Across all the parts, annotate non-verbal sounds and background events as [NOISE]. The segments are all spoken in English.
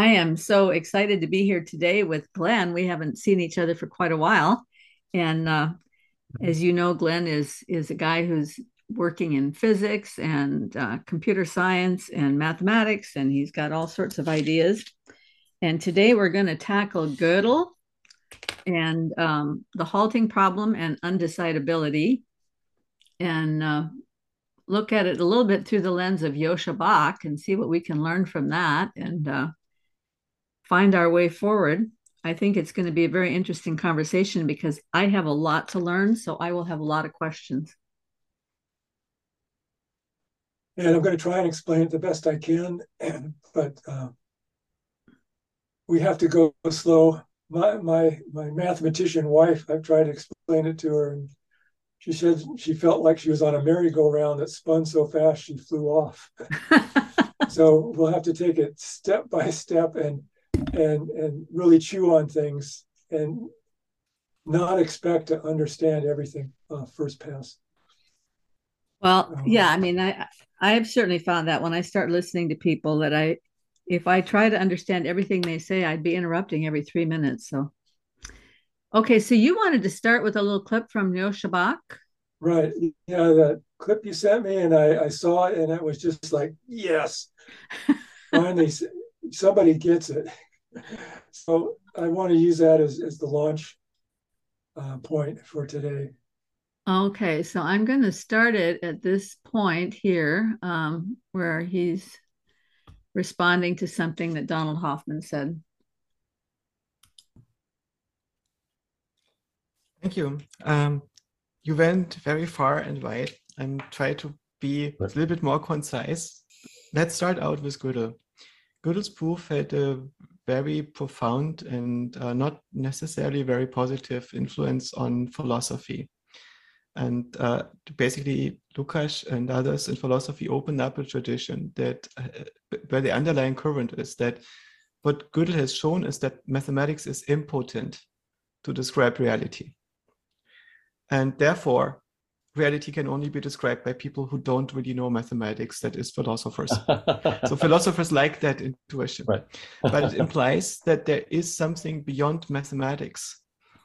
I am so excited to be here today with Glen. We haven't seen each other for quite a while, and uh, as you know, Glen is is a guy who's working in physics and uh, computer science and mathematics, and he's got all sorts of ideas. And today we're going to tackle Gödel and um, the halting problem and undecidability, and uh, look at it a little bit through the lens of Joscha Bach and see what we can learn from that and uh, find our way forward. I think it's going to be a very interesting conversation because I have a lot to learn, so I will have a lot of questions. And I'm going to try and explain it the best I can, And, [CLEARS THROAT] but uh, we have to go slow. My my my mathematician wife, I've tried to explain it to her, and she said she felt like she was on a merry-go-round that spun so fast she flew off. [LAUGHS] so we'll have to take it step by step and and and really chew on things and not expect to understand everything uh, first pass. Well, um, yeah, I mean, I I have certainly found that when I start listening to people that I, if I try to understand everything they say, I'd be interrupting every three minutes. So, okay, so you wanted to start with a little clip from Joscha Bach, Right. Yeah, that clip you sent me, and I I saw it, and it was just like, yes, [LAUGHS] finally somebody gets it so I want to use that as, as the launch uh, point for today. Okay, so I'm going to start it at this point here um, where he's responding to something that Donald Hoffman said. Thank you. Um, you went very far and wide and tried to be a little bit more concise. Let's start out with Gödel. Gödel's proof had a very profound and uh, not necessarily very positive influence on philosophy. And uh, basically, Lucas and others in philosophy opened up a tradition that uh, where the underlying current is that what Gödel has shown is that mathematics is impotent to describe reality. And therefore, reality can only be described by people who don't really know mathematics, that is, philosophers. [LAUGHS] so philosophers like that intuition. Right. [LAUGHS] but it implies that there is something beyond mathematics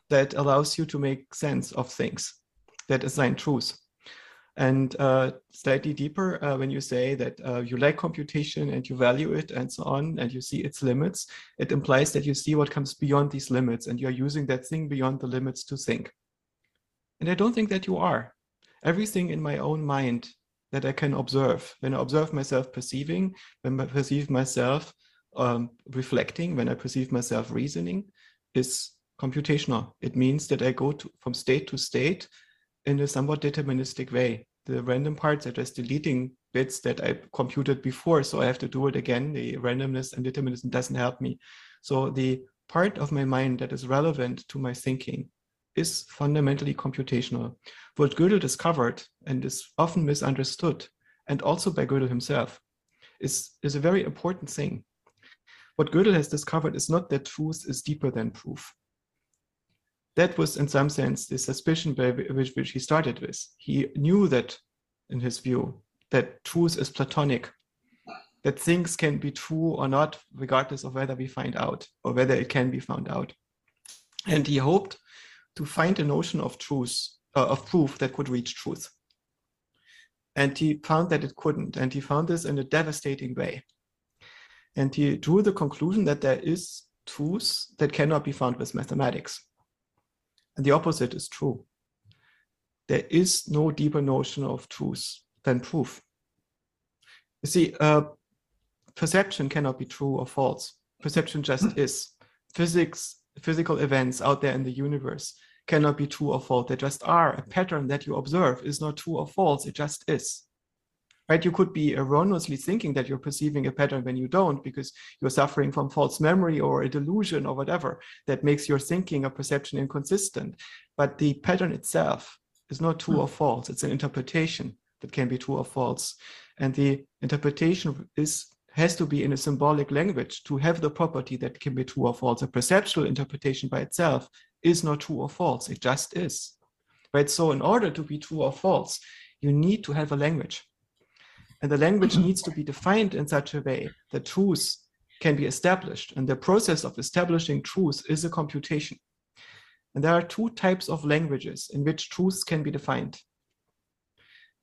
that allows you to make sense of things that assign truth. And uh, slightly deeper, uh, when you say that uh, you like computation and you value it and so on, and you see its limits, it implies that you see what comes beyond these limits and you're using that thing beyond the limits to think. And I don't think that you are everything in my own mind that I can observe. When I observe myself perceiving, when I perceive myself um, reflecting, when I perceive myself reasoning, is computational. It means that I go to, from state to state in a somewhat deterministic way. The random parts are just deleting bits that I computed before, so I have to do it again. The randomness and determinism doesn't help me. So the part of my mind that is relevant to my thinking is fundamentally computational. What Gödel discovered and is often misunderstood, and also by Gödel himself, is, is a very important thing. What Gödel has discovered is not that truth is deeper than proof. That was, in some sense, the suspicion by which, which he started with. He knew that, in his view, that truth is platonic, that things can be true or not, regardless of whether we find out or whether it can be found out. And he hoped to find a notion of truth, uh, of proof that could reach truth. And he found that it couldn't. And he found this in a devastating way. And he drew the conclusion that there is truth that cannot be found with mathematics. And the opposite is true. There is no deeper notion of truth than proof. You see, uh, perception cannot be true or false. Perception just is. Physics physical events out there in the universe cannot be true or false. They just are. A pattern that you observe is not true or false. It just is. Right? You could be erroneously thinking that you're perceiving a pattern when you don't because you're suffering from false memory or a delusion or whatever that makes your thinking or perception inconsistent. But the pattern itself is not true hmm. or false. It's an interpretation that can be true or false. And the interpretation is has to be in a symbolic language to have the property that can be true or false. A perceptual interpretation by itself is not true or false. It just is. Right? So in order to be true or false, you need to have a language. And the language needs to be defined in such a way that truth can be established. And the process of establishing truth is a computation. And there are two types of languages in which truths can be defined.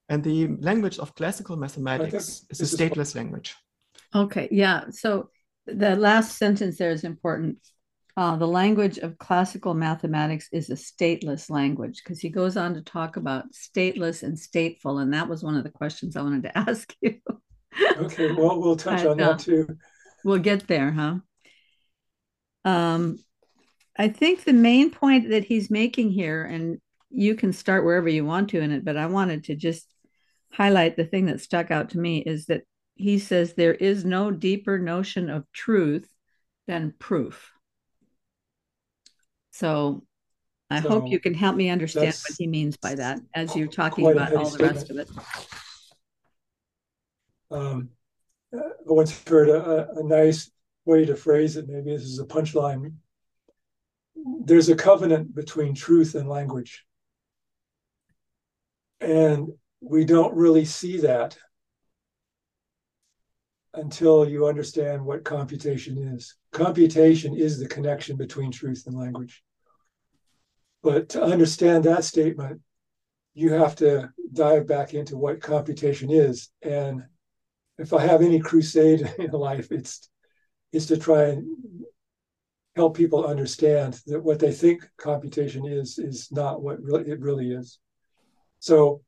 And the language of classical mathematics is a stateless is... language. Okay, yeah. So the last sentence there is important. Uh, the language of classical mathematics is a stateless language because he goes on to talk about stateless and stateful. And that was one of the questions I wanted to [LAUGHS] ask you. okay, well, we'll touch on that too. We'll get there, huh? Um, I think the main point that he's making here, and you can start wherever you want to in it, but I wanted to just highlight the thing that stuck out to me is that he says there is no deeper notion of truth than proof. So I so hope you can help me understand what he means by that as you're talking about all the rest of it. Um, I once heard a, a nice way to phrase it. Maybe this is a punchline. There's a covenant between truth and language. And we don't really see that until you understand what computation is. Computation is the connection between truth and language. But to understand that statement, you have to dive back into what computation is. And if I have any crusade [LAUGHS] in life, it's it's to try and help people understand that what they think computation is is not what really it really is. So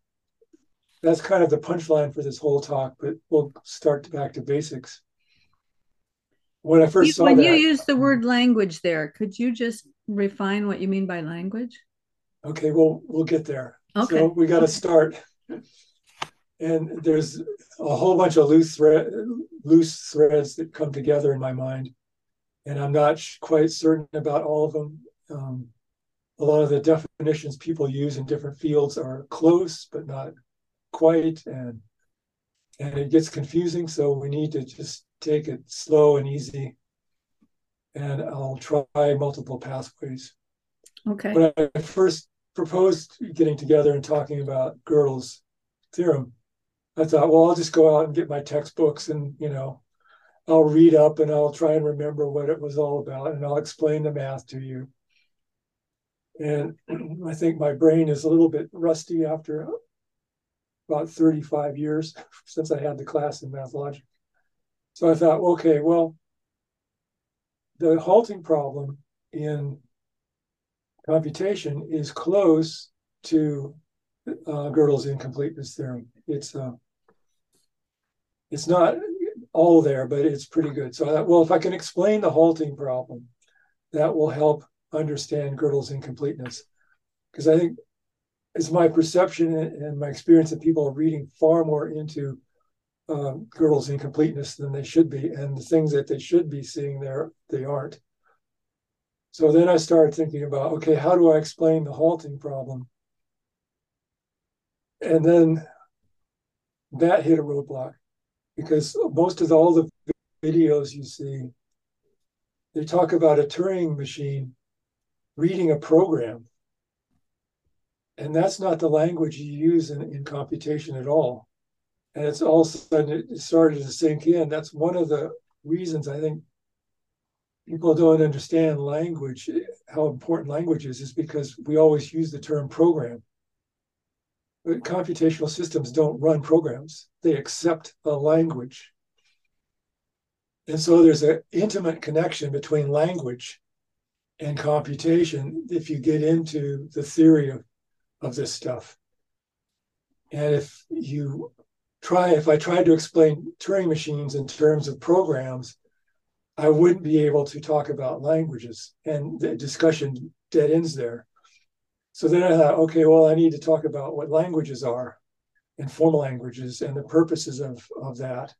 that's kind of the punchline for this whole talk, but we'll start back to basics. When I first you, saw when that, you use the word language there, could you just refine what you mean by language? Okay, well, we'll get there. Okay. So we got to okay. start. And there's a whole bunch of loose thread, loose threads that come together in my mind, and I'm not quite certain about all of them. Um, a lot of the definitions people use in different fields are close, but not quite and and it gets confusing so we need to just take it slow and easy. And i'll try multiple pathways. Okay. When i first proposed getting together and talking about gödel's theorem i thought well i'll just go out and get my textbooks and you know i'll read up and i'll try and remember what it was all about and i'll explain the math to you. And [CLEARS THROAT] i think my brain is a little bit rusty after about 35 years [LAUGHS] since I had the class in math logic. So I thought, okay, well, the halting problem in computation is close to uh, Gödel's incompleteness theorem. It's uh, it's not all there, but it's pretty good. So I thought, well, if I can explain the halting problem, that will help understand Gödel's incompleteness. Because I think it's my perception and my experience that people are reading far more into um, Gödel's incompleteness than they should be, and the things that they should be seeing there they aren't. So then I started thinking about, okay, how do I explain the halting problem? And then that hit a roadblock because most of the, all the videos you see, they talk about a Turing machine reading a program and that's not the language you use in, in computation at all. And it's all of a sudden it started to sink in. That's one of the reasons I think people don't understand language, how important language is, is because we always use the term program. But computational systems don't run programs, they accept a language. And so there's an intimate connection between language and computation if you get into the theory of of this stuff. And if you try, if I tried to explain Turing machines in terms of programs, I wouldn't be able to talk about languages, and the discussion dead ends there. So then I thought, okay, well, I need to talk about what languages are and formal languages and the purposes of, of that.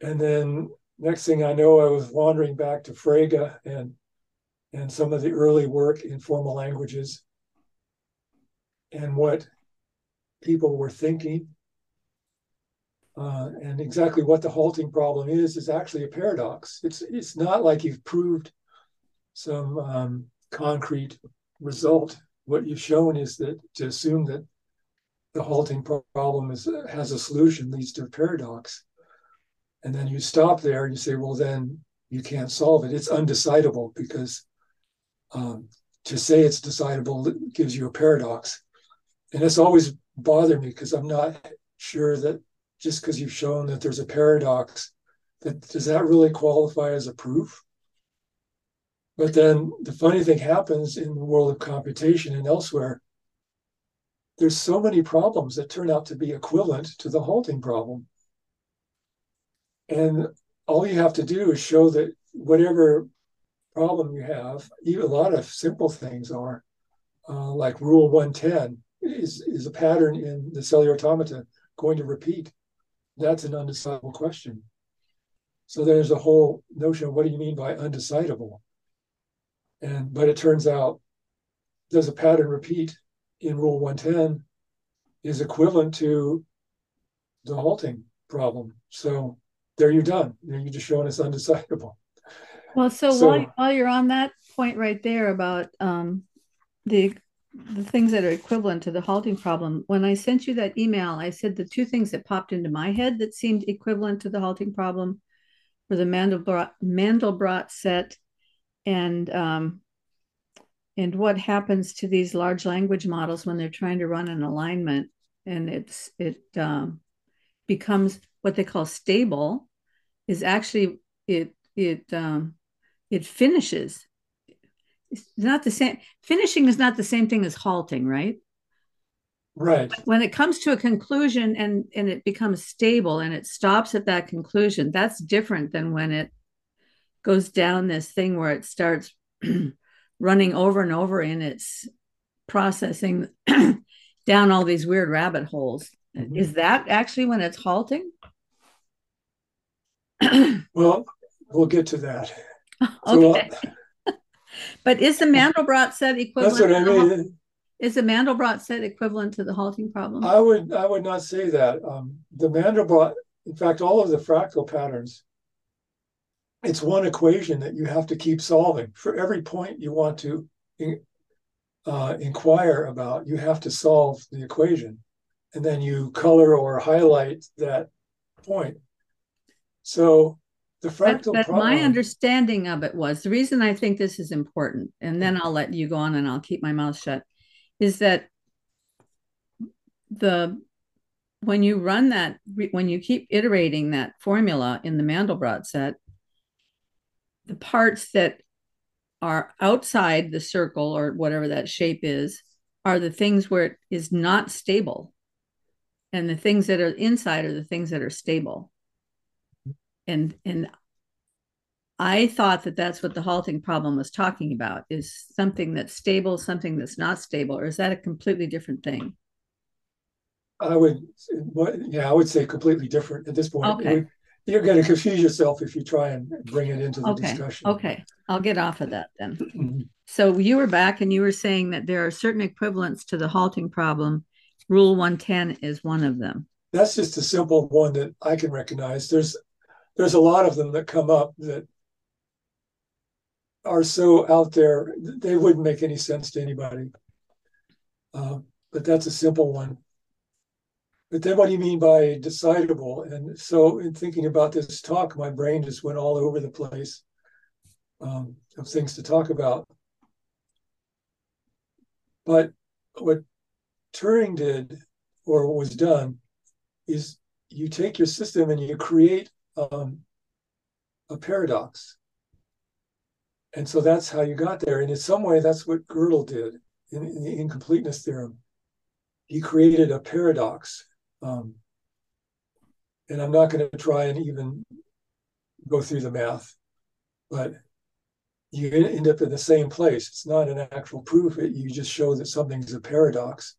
And then next thing I know, I was wandering back to Frege and and some of the early work in formal languages and what people were thinking. Uh, and exactly what the halting problem is is actually a paradox. It's it's not like you've proved some um, concrete result. What you've shown is that to assume that the halting problem is has a solution leads to a paradox. And then you stop there and you say, well, then you can't solve it. It's undecidable because um, to say it's decidable gives you a paradox. And it's always bothered me because I'm not sure that just because you've shown that there's a paradox, that does that really qualify as a proof? But then the funny thing happens in the world of computation and elsewhere. There's so many problems that turn out to be equivalent to the halting problem. And all you have to do is show that whatever problem you have, even a lot of simple things are, uh, like Rule 110 is, is a pattern in the cellular automata going to repeat? That's an undecidable question. So there's a whole notion of what do you mean by undecidable? And but it turns out does a pattern repeat in Rule 110 is equivalent to the halting problem. So there you're done. You're just showing it's undecidable. Well, so, so while, while you're on that point right there about um, the the things that are equivalent to the halting problem, when I sent you that email, I said the two things that popped into my head that seemed equivalent to the halting problem were the Mandelbrot, Mandelbrot set and um, and what happens to these large language models when they're trying to run an alignment and it's it um, becomes what they call stable is actually it it um, it finishes. It's not the same. Finishing is not the same thing as halting, right? Right. When it comes to a conclusion and and it becomes stable and it stops at that conclusion, that's different than when it goes down this thing where it starts [CLEARS THROAT] running over and over in its processing [CLEARS THROAT] down all these weird rabbit holes. Mm-hmm. Is that actually when it's halting? [CLEARS THROAT] well, we'll get to that. [LAUGHS] okay. So, but is the Mandelbrot set equivalent? That's what I mean. Is the Mandelbrot set equivalent to the halting problem? I would I would not say that. Um, the Mandelbrot, in fact, all of the fractal patterns, it's one equation that you have to keep solving for every point you want to uh, inquire about. You have to solve the equation, and then you color or highlight that point. So the fractal but, but my understanding of it was the reason I think this is important, and then mm. I'll let you go on and I'll keep my mouth shut, is that the when you run that when you keep iterating that formula in the Mandelbrot set, the parts that are outside the circle or whatever that shape is are the things where it is not stable. And the things that are inside are the things that are stable and and I thought that that's what the halting problem was talking about is something that's stable, something that's not stable, or is that a completely different thing? I would, yeah, I would say completely different at this point. Okay. Would, you're going to confuse yourself if you try and bring it into the okay. discussion. Okay, I'll get off of that then. Mm-hmm. so you were back and you were saying that there are certain equivalents to the halting problem. Rule 110 is one of them. That's just a simple one that I can recognize. There's there's a lot of them that come up that are so out there they wouldn't make any sense to anybody. Uh, but that's a simple one. But then, what do you mean by decidable? And so, in thinking about this talk, my brain just went all over the place um, of things to talk about. But what Turing did, or was done, is you take your system and you create um, a paradox. And so that's how you got there. And in some way, that's what Gödel did in, in the incompleteness theorem. He created a paradox. Um, and I'm not going to try and even go through the math, but you end up in the same place. It's not an actual proof. It, you just show that something's a paradox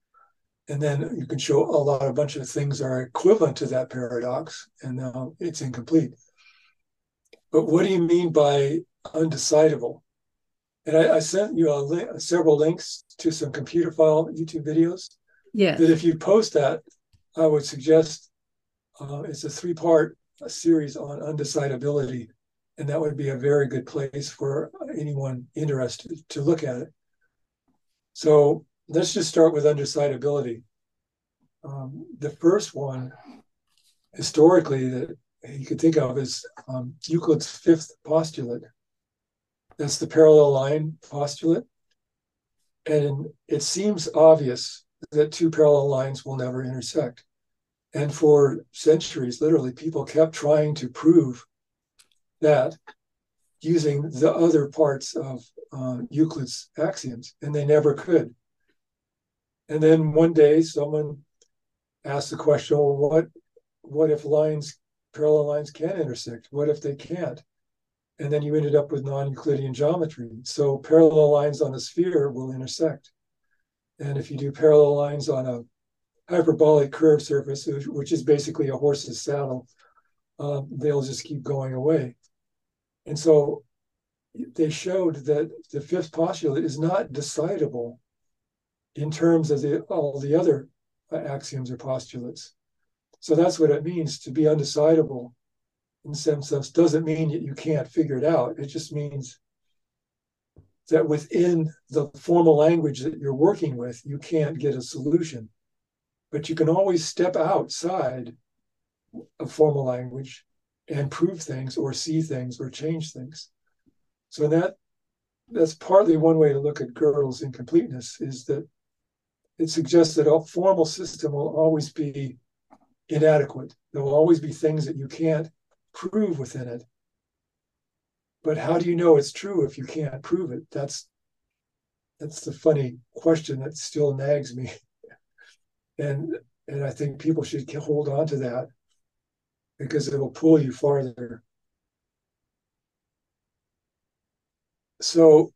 and then you can show a lot a bunch of things are equivalent to that paradox and now it's incomplete. But what do you mean by undecidable? And i, I sent you a link, several links to some Computerphile youtube videos. Yeah that if you post that i would suggest uh, it's a three part series on undecidability. And that would be a very good place for anyone interested to look at it. So let's just start with undecidability. Um, the first one, historically, that you could think of is um, Euclid's fifth postulate. That's the parallel line postulate. And it seems obvious that two parallel lines will never intersect. And for centuries, literally, people kept trying to prove that using the other parts of uh, Euclid's axioms, and they never could. And then one day, someone asked the question, well, what, what if lines, parallel lines can intersect? What if they can't? And then you ended up with non-Euclidean geometry. So parallel lines on a sphere will intersect. And if you do parallel lines on a hyperbolic curved surface, which is basically a horse's saddle, um, they'll just keep going away. And so they showed that the fifth postulate is not decidable in terms of the, all the other uh, axioms or postulates. So that's what it means to be undecidable in some sense doesn't mean that you can't figure it out. It just means that within the formal language that you're working with, you can't get a solution. But you can always step outside of formal language and prove things or see things or change things. So that that's partly one way to look at Gödel's incompleteness is that it suggests that a formal system will always be inadequate. There will always be things that you can't prove within it. But how do you know it's true if you can't prove it? That's that's the funny question that still nags me. [LAUGHS] and and I think people should hold on to that because it will pull you farther. So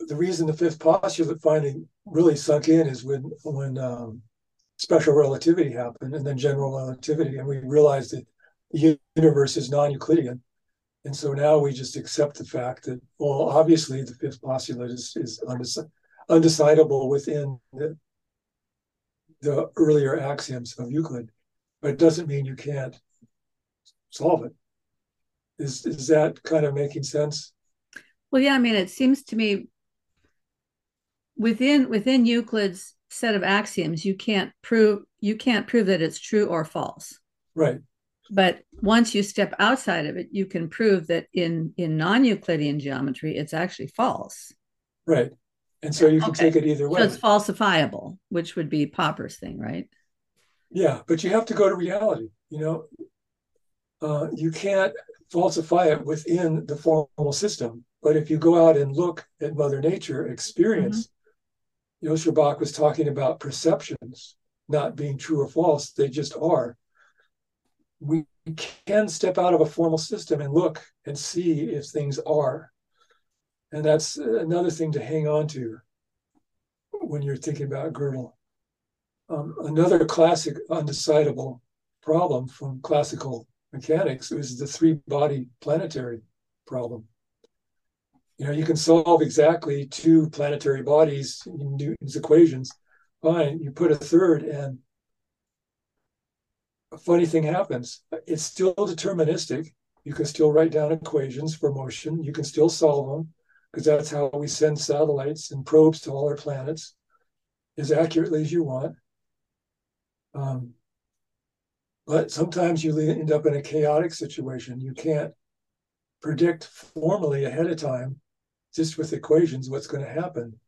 the reason the fifth postulate finally really sunk in is when when um, special relativity happened and then general relativity, and we realized that the universe is non-Euclidean. And so now we just accept the fact that, well, obviously the fifth postulate is, is undecidable within the, the earlier axioms of Euclid, but it doesn't mean you can't solve it. Is, is that kind of making sense? Well, yeah, I mean, it seems to me within within Euclid's set of axioms, you can't prove you can't prove that it's true or false. Right. But once you step outside of it, you can prove that in in non-Euclidean geometry, it's actually false. Right. And so you can okay. take it either way. So it's falsifiable, which would be Popper's thing, right? Yeah, but you have to go to reality. You know, uh, you can't falsify it within the formal system. But if you go out and look at Mother Nature, experience, mm-hmm. Bach was talking about perceptions not being true or false; they just are we can step out of a formal system and look and see if things are. And that's another thing to hang on to when you're thinking about Gödel. Um, another classic undecidable problem from classical mechanics is the three body planetary problem. You know, you can solve exactly two planetary bodies in Newton's equations. Fine, you put a third, and a funny thing happens. It's still deterministic. You can still write down equations for motion. You can still solve them because that's how we send satellites and probes to all our planets as accurately as you want. Um, but sometimes you end up in a chaotic situation. You can't predict formally ahead of time, just with equations, what's going to happen.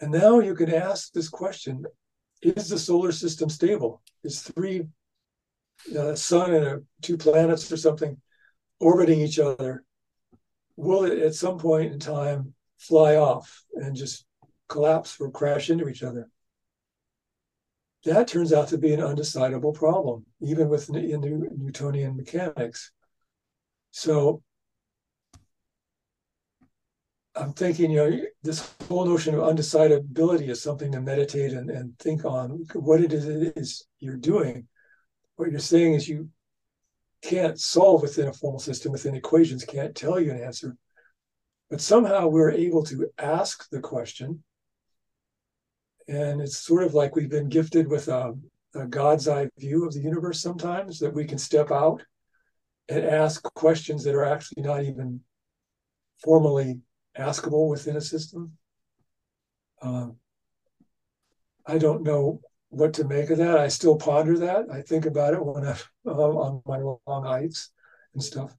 And now you can ask this question Is the solar system stable? Is three a sun and two planets or something orbiting each other, will it at some point in time fly off and just collapse or crash into each other? That turns out to be an undecidable problem, even with Newtonian mechanics. So I'm thinking, you know, this whole notion of undecidability is something to meditate and, and think on what it is, it is you're doing what you're saying is you can't solve within a formal system, within equations, can't tell you an answer. But somehow we're able to ask the question. And it's sort of like we've been gifted with a, a God's eye view of the universe sometimes, that we can step out and ask questions that are actually not even formally askable within a system. Uh, I don't know what to make of that. I still ponder that. I think about it when I'm [LAUGHS] on my long hikes. and stuff.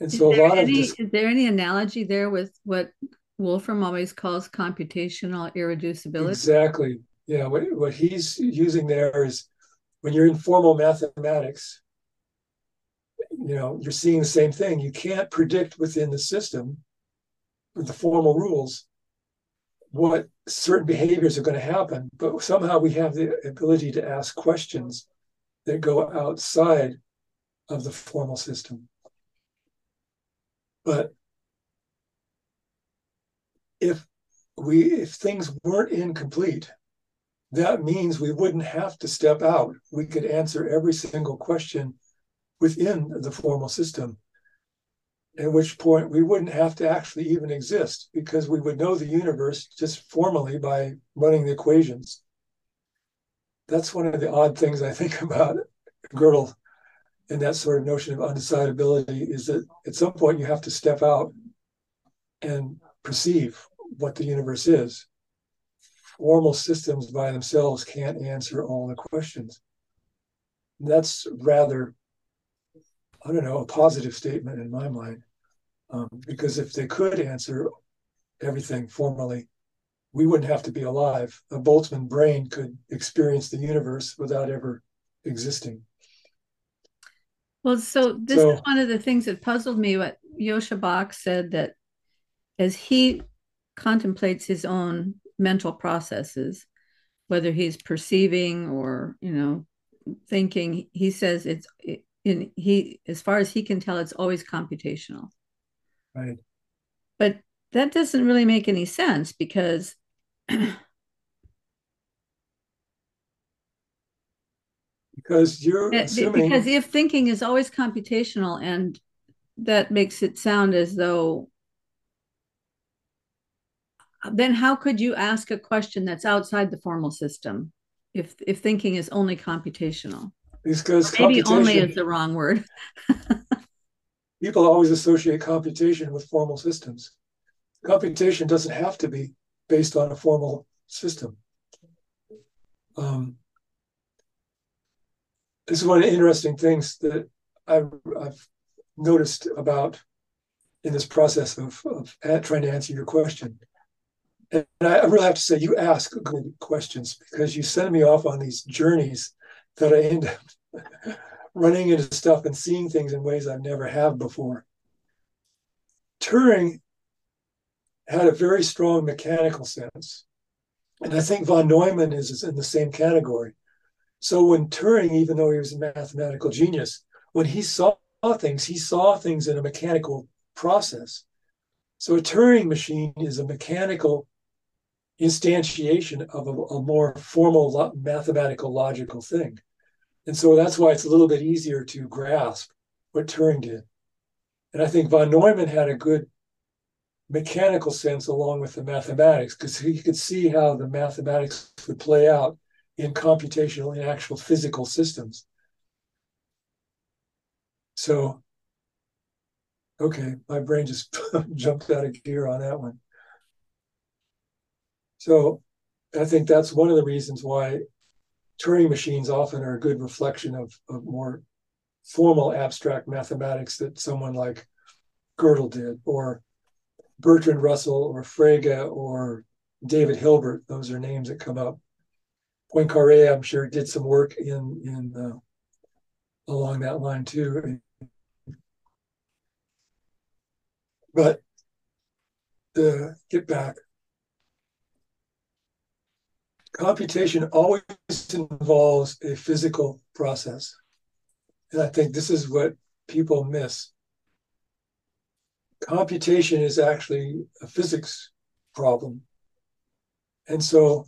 And so a lot any, of is there any analogy there with what Wolfram always calls computational irreducibility? exactly, yeah, what, what he's using there is when you're in formal mathematics, you know, you're seeing the same thing. You can't predict within the system the formal rules what certain behaviors are going to happen, but somehow we have the ability to ask questions that go outside of the formal system. But if we if things weren't incomplete, that means we wouldn't have to step out. We could answer every single question within the formal system at which point we wouldn't have to actually even exist because we would know the universe just formally by running the equations. That's one of the odd things I think [LAUGHS] about Gödel and that sort of notion of undecidability is that at some point you have to step out and perceive what the universe is. Formal systems by themselves can't answer all the questions. That's rather I don't know, a positive statement in my mind. Um, because if they could answer everything formally, we wouldn't have to be alive. A Boltzmann brain could experience the universe without ever existing. Well, so this So- is one of the things that puzzled me. What Joscha Bach said that as he contemplates his own mental processes, whether he's perceiving or you know thinking, he says it's in he as far as he can tell, it's always computational. Right. But that doesn't really make any sense because [CLEARS THROAT] Because you're Uh, assuming Because if thinking is always computational, and that makes it sound as though, then how could you ask a question that's outside the formal system if if thinking is only computational? Because Maybe only is the wrong word. [LAUGHS] people always associate computation with formal systems. Computation doesn't have to be based on a formal system. Um, this is one of the interesting things that I've, I've noticed about in this process of, of trying to answer your question. And I really have to say, you ask good questions because you send me off on these journeys that I end up [LAUGHS] running into stuff and seeing things in ways I've never have before. Turing had a very strong mechanical sense. And I think von Neumann is, is in the same category. So when Turing, even though he was a mathematical genius, when he saw things, he saw things in a mechanical process. So a Turing machine is a mechanical instantiation of a, a more formal lo- mathematical logical thing. And so that's why it's a little bit easier to grasp what Turing did. And I think von Neumann had a good mechanical sense along with the mathematics because he could see how the mathematics would play out in computational, in actual physical systems. So, okay, my brain just [LAUGHS] jumped out of gear on that one. So, I think that's one of the reasons why Turing machines often are a good reflection of, of more formal abstract mathematics that someone like Gödel did, or Bertrand Russell, or Frege, or David Hilbert. Those are names that come up. Poincaré, I'm sure, did some work in in uh, along that line too. But to get back, computation always involves a physical process. And I think this is what people miss. Computation is actually a physics problem. And so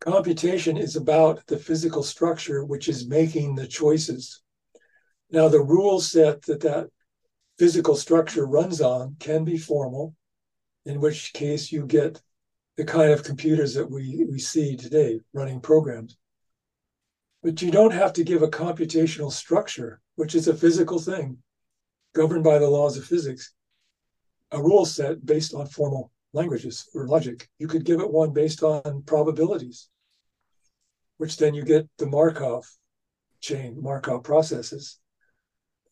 computation is about the physical structure which is making the choices. Now, the rule set that that physical structure runs on can be formal, in which case you get the kind of computers that we, we see today running programs. But you don't have to give a computational structure, which is a physical thing governed by the laws of physics, a rule set based on formal languages or logic. You could give it one based on probabilities, which then you get the Markov chain, Markov processes.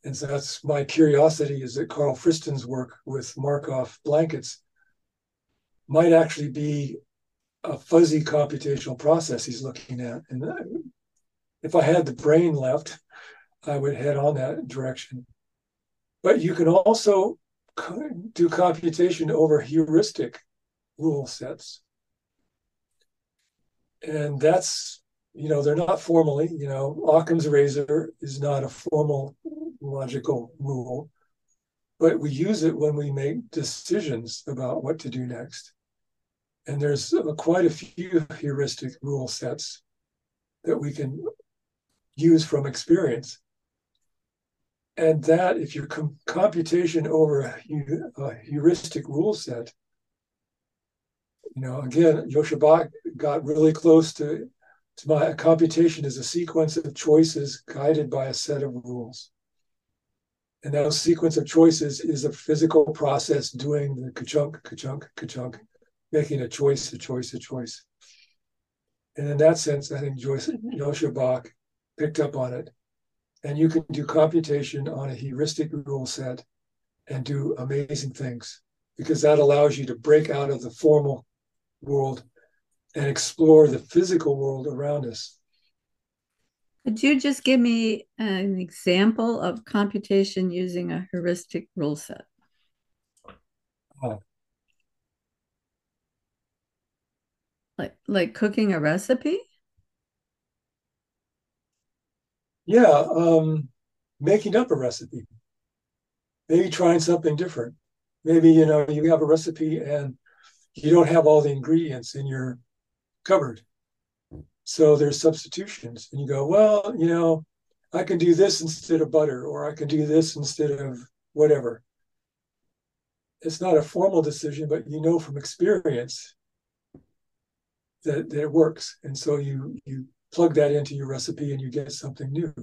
And so that's my curiosity is that Karl Friston's work with Markov blankets might actually be a fuzzy computational process he's looking at. And uh, if I had the brain left, I would head on that direction. But you can also do computation over heuristic rule sets. And that's, you know, they're not formally, you know, Occam's razor is not a formal logical rule, but we use it when we make decisions about what to do next. And there's quite a few heuristic rule sets that we can use from experience. And that, if your com- computation over a, a, heuristic rule set, you know, again, Joscha Bach got really close to, to my computation is a sequence of choices guided by a set of rules. And that sequence of choices is a physical process doing the ka-chunk, ka-chunk, ka-chunk, making a choice, a choice, a choice. And in that sense, I think Joyce [LAUGHS] Joscha Bach picked up on it. And you can do computation on a heuristic rule set and do amazing things because that allows you to break out of the formal world and explore the physical world around us. Could you just give me an example of computation using a heuristic rule set? Oh, Like like cooking a recipe? Yeah, um, making up a recipe. Maybe trying something different. Maybe you know you have a recipe and you don't have all the ingredients in your cupboard. So there's substitutions, and you go, well, you know, I can do this instead of butter, or I can do this instead of whatever. It's not a formal decision, but you know from experience that, that it works. And so you you plug that into your recipe and you get something new.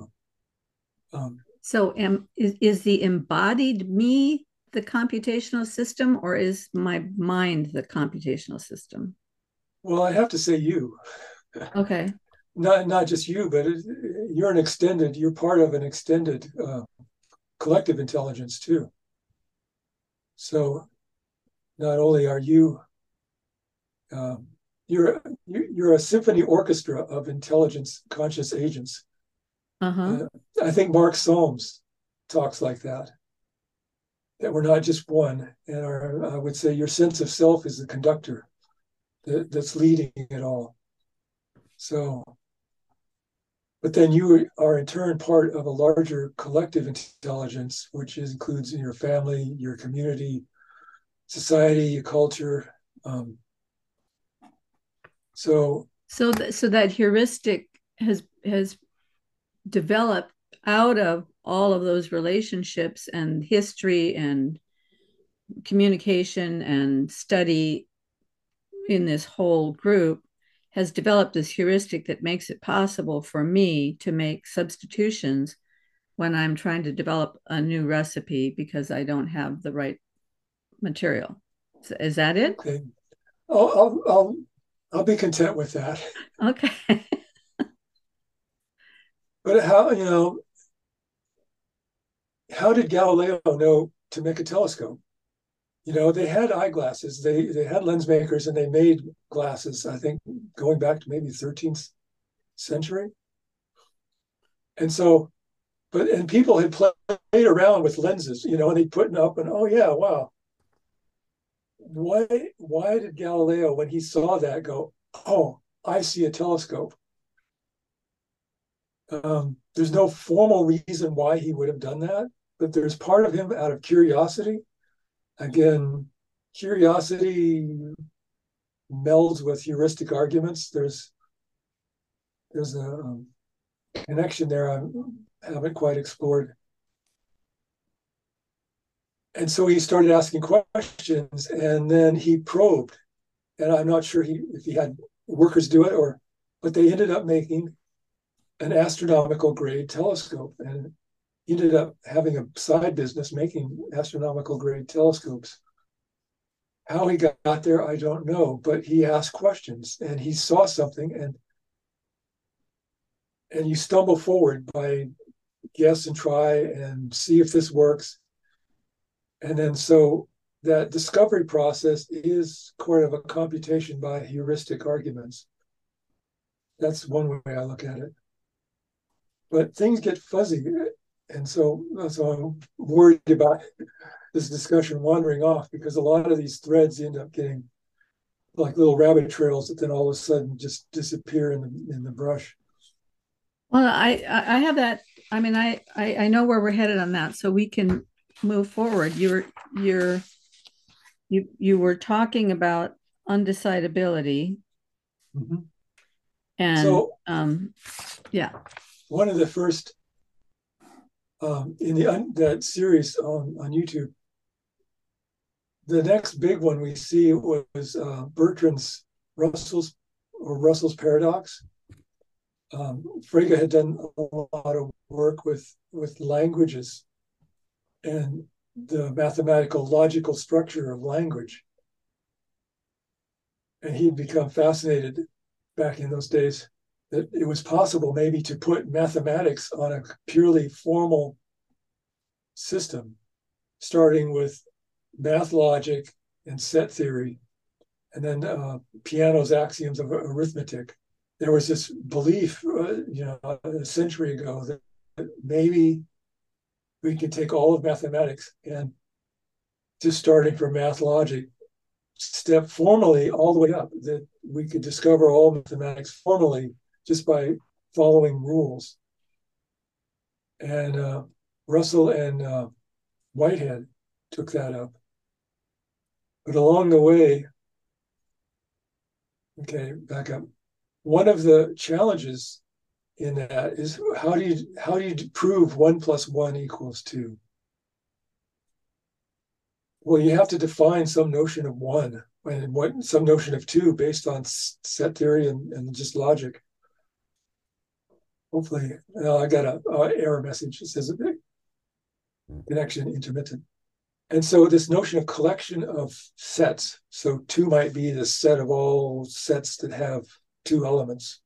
Um, so am is, is the embodied me the computational system or is my mind the computational system? Well, I have to say you. Okay. [LAUGHS] not not just you, but it, you're an extended. You're part of an extended uh, collective intelligence too. So, not only are you um, you're you're a symphony orchestra of intelligence conscious agents. Uh-huh. Uh, I think Mark Solms talks like that. That we're not just one, and our, I would say your sense of self is the conductor that, that's leading it all. So, but then you are in turn part of a larger collective intelligence, which includes your family, your community, society, your culture. Um, so so that so that heuristic has has developed out of all of those relationships and history and communication and study in this whole group has developed this heuristic that makes it possible for me to make substitutions when I'm trying to develop a new recipe because I don't have the right material. Is that it? Okay. I'll, I'll, I'll I'll be content with that. Okay. [LAUGHS] but how, you know, how did Galileo know to make a telescope? You know, they had eyeglasses, they they had lens makers, and they made glasses. I think going back to maybe 13th century. And so, but and people had played around with lenses, you know, and they put it up and oh yeah, wow, why why did Galileo, when he saw that, go, "Oh, I see a telescope"? Um, there's no formal reason why he would have done that, but there's part of him out of curiosity. Again, curiosity melds with heuristic arguments. There's there's a um, connection there I haven't quite explored and so he started asking questions and then he probed and i'm not sure he if he had workers do it or but they ended up making an astronomical grade telescope and he ended up having a side business making astronomical grade telescopes how he got there i don't know but he asked questions and he saw something and and you stumble forward by guess and try and see if this works. And then so that discovery process is kind of a computation by heuristic arguments. That's one way I look at it. But things get fuzzy. And so, so I'm worried about this discussion wandering off because a lot of these threads end up getting like little rabbit trails that then all of a sudden just disappear in the in the brush. Well, I I have that. I mean, I I, I know where we're headed on that, so we can move forward. You're you're you you were talking about undecidability, mm-hmm. and so, um, yeah. One of the first um, in the that series on on YouTube the next big one we see was uh, Bertrand's Russell's or Russell's paradox. Um, Frege had done a lot of work with with languages and the mathematical logical structure of language, and he'd become fascinated back in those days that it was possible maybe to put mathematics on a purely formal system, starting with math logic and set theory, and then uh, Peano's axioms of arithmetic. There was this belief, uh, you know, a century ago that maybe we can take all of mathematics and just starting from math logic, step formally all the way up, that we could discover all mathematics formally just by following rules. And uh, Russell and uh, Whitehead took that up. But along the way, okay, back up. One of the challenges in that is how do you how do you prove one plus one equals two? Well, you have to define some notion of one and what some notion of two based on set theory and, and just logic. Hopefully, I got a, a error message. It says connection intermittent. And so this notion of collection of sets, so two might be the set of all sets that have two elements.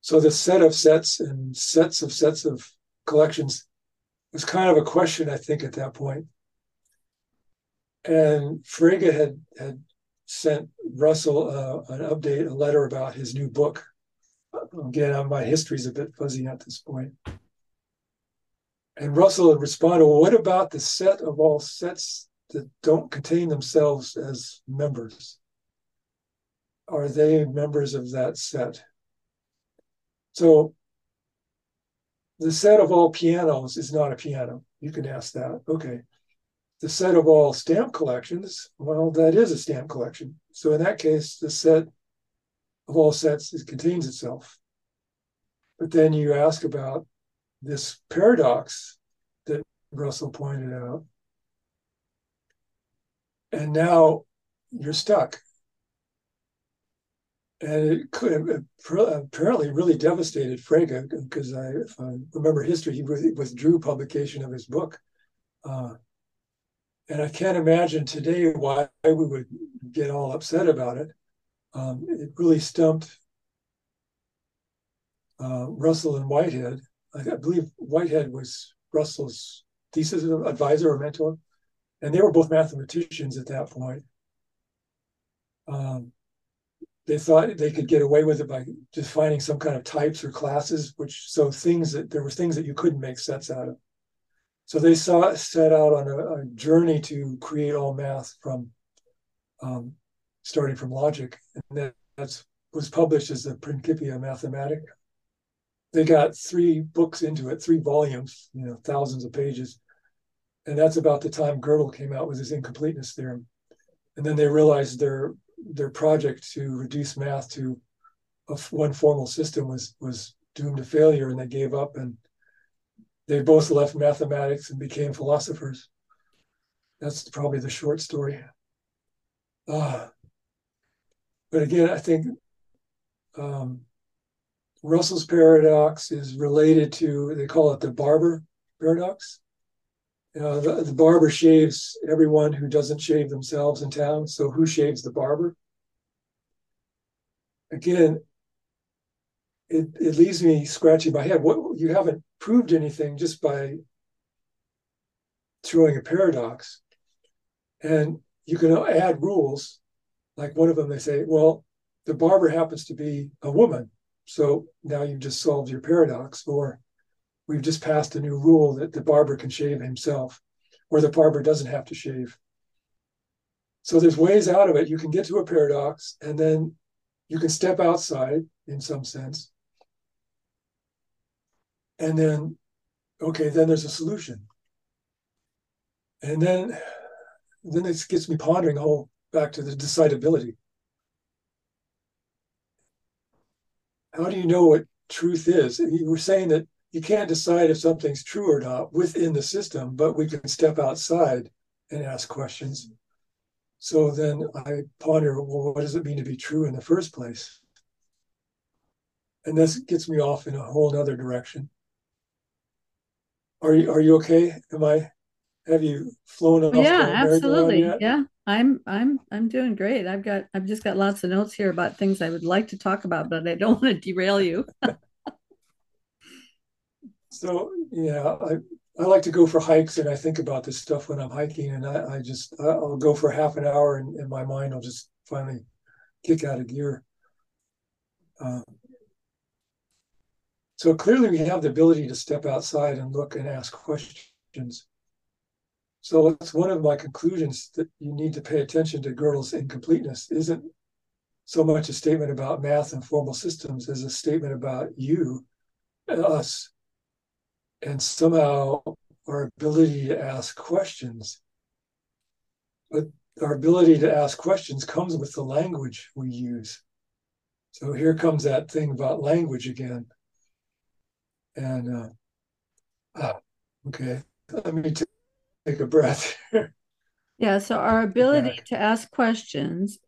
So the set of sets and sets of sets of collections was kind of a question, I think, at that point. And Frege had had sent Russell uh, an update, a letter about his new book. Again, my history is a bit fuzzy at this point. And Russell had responded, well, what about the set of all sets that don't contain themselves as members? Are they members of that set? So the set of all pianos is not a piano. You can ask that. Okay. The set of all stamp collections, well, that is a stamp collection. So in that case, the set of all sets is, contains itself. But then you ask about this paradox that Russell pointed out. And now you're stuck. And it could it apparently really devastated Frege because I, if I remember history, he withdrew publication of his book. Uh, and I can't imagine today why we would get all upset about it. Um, it really stumped uh, Russell and Whitehead I believe Whitehead was Russell's thesis advisor or mentor, and they were both mathematicians at that point. Um, they thought they could get away with it by defining some kind of types or classes, which so things that there were things that you couldn't make sets out of. So they saw set out on a, a journey to create all math from um, starting from logic, and that that's was published as the Principia Mathematica they got three books into it, three volumes, you know, thousands of pages. And that's about the time Gödel came out with his incompleteness theorem. And then they realized their their project to reduce math to a one formal system was was doomed to failure, and they gave up. And they both left mathematics and became philosophers. That's probably the short story. Uh, but again, I think um, Russell's paradox is related to, they call it the barber paradox. Uh, the, the, barber shaves everyone who doesn't shave themselves in town. So who shaves the barber? Again, it, it leaves me scratching my head. What you haven't proved anything just by throwing a paradox. And you can add rules. Like one of them, they say, well, the barber happens to be a woman. So now you've just solved your paradox. Or we've just passed a new rule that the barber can shave himself, or the barber doesn't have to shave. So there's ways out of it. You can get to a paradox and then you can step outside in some sense. And then, okay, then there's a solution. And then then it gets me pondering whole back to the decidability. How do you know what truth is? You were saying that you can't decide if something's true or not within the system, but we can step outside and ask questions. So then I ponder, well, what does it mean to be true in the first place? And this gets me off in a whole other direction. Are you are you okay? Am I have you flown off? Yeah, absolutely. Yeah, I'm I'm I'm doing great. I've got I've just got lots of notes here about things I would like to talk about, but I don't [LAUGHS] want to derail you. [LAUGHS] so yeah, I I like to go for hikes and I think about this stuff when I'm hiking and I, I just I'll go for half an hour and, and my mind will just finally kick out of gear. Um, so clearly we have the ability to step outside and look and ask questions. So that's one of my conclusions that you need to pay attention to Gödel's incompleteness isn't so much a statement about math and formal systems as a statement about you us and somehow our ability to ask questions. But our ability to ask questions comes with the language we use. So here comes that thing about language again. And uh, ah, okay, let me take a breath. [LAUGHS] yeah, so our ability to ask questions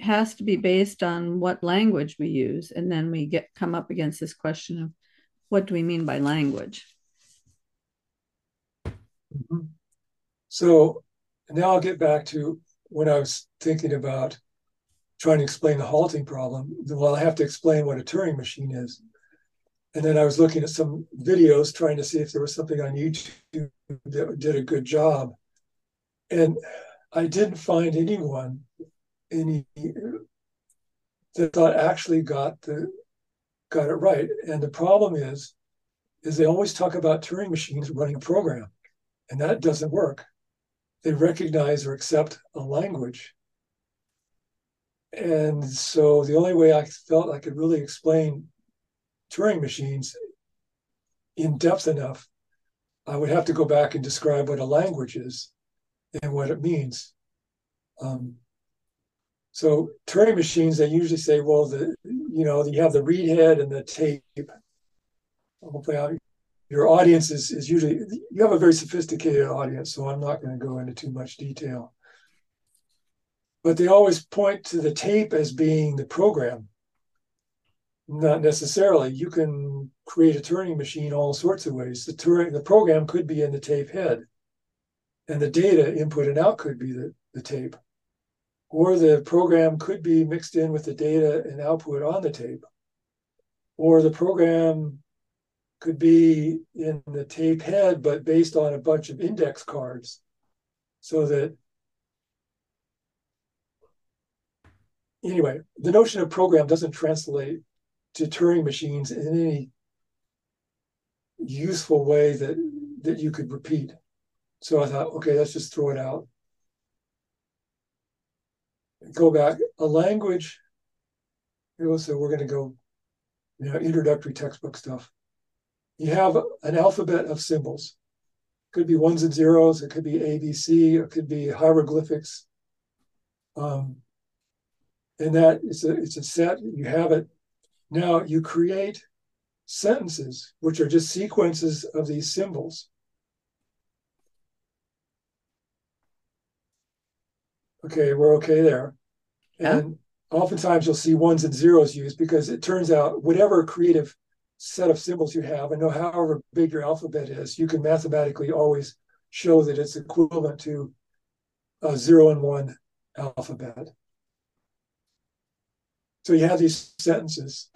has to be based on what language we use, and then we get come up against this question of what do we mean by language. Mm-hmm. So now I'll get back to when I was thinking about trying to explain the halting problem. Well, I have to explain what a Turing machine is. And then I was looking at some videos trying to see if there was something on YouTube that did a good job. And I didn't find anyone any that thought actually got the got it right. And the problem is, is they always talk about Turing machines running a program. And that doesn't work. They recognize or accept a language. And so the only way I felt I could really explain Turing machines in depth enough, I would have to go back and describe what a language is and what it means. Um, so Turing machines, they usually say, well, the you know, you have the read head and the tape. Hopefully, I, your audience is, is usually you have a very sophisticated audience, so I'm not going to go into too much detail. But they always point to the tape as being the program. Not necessarily. You can create a Turing machine all sorts of ways. The Turing, the program could be in the tape head, and the data input and out could be the, the tape. Or the program could be mixed in with the data and output on the tape. Or the program could be in the tape head, but based on a bunch of index cards. So that, anyway, the notion of program doesn't translate to Turing machines in any useful way that, that you could repeat. So I thought, okay, let's just throw it out. Go back. A language, so we're going to go, you know, introductory textbook stuff you have an alphabet of symbols. It could be ones and zeros, it could be ABC, it could be hieroglyphics. Um, and that it's a it's a set, you have it. Now you create sentences, which are just sequences of these symbols. Okay, we're okay there. Yeah. And oftentimes you'll see ones and zeros used because it turns out whatever creative set of symbols you have, and know however big your alphabet is, you can mathematically always show that it's equivalent to a zero and one alphabet. So you have these sentences,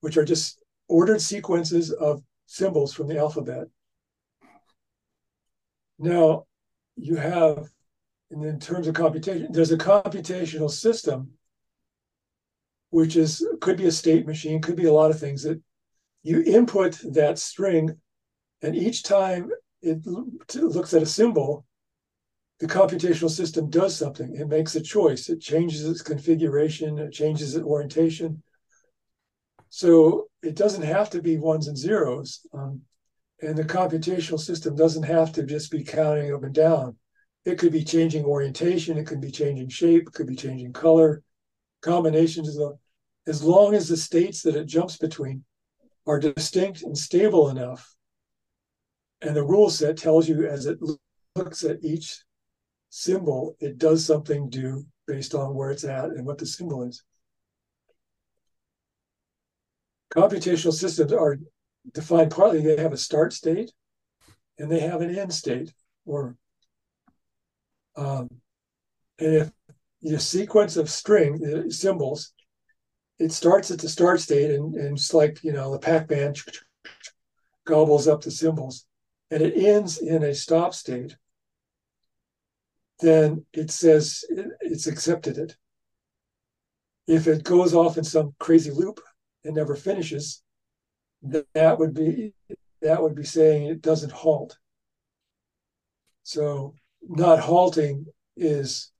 which are just ordered sequences of symbols from the alphabet. Now, you have, in terms of computation, there's a computational system, which is could be a state machine, could be a lot of things that you input that string, and each time it looks at a symbol, the computational system does something. It makes a choice. It changes its configuration. It changes its orientation. So it doesn't have to be ones and zeros. Um, and the computational system doesn't have to just be counting up and down. It could be changing orientation. It could be changing shape. It could be changing color. Combinations of as long as the states that it jumps between are distinct and stable enough. And the rule set tells you as it looks at each symbol, it does something due based on where it's at and what the symbol is. Computational systems are defined partly, they have a start state and they have an end state or um, and if your sequence of string the symbols it starts at the start state and, and it's like you know the pac-man gobbles up the symbols and it ends in a stop state then it says it's accepted it. If it goes off in some crazy loop and never finishes, that would be that would be saying it doesn't halt. So not halting is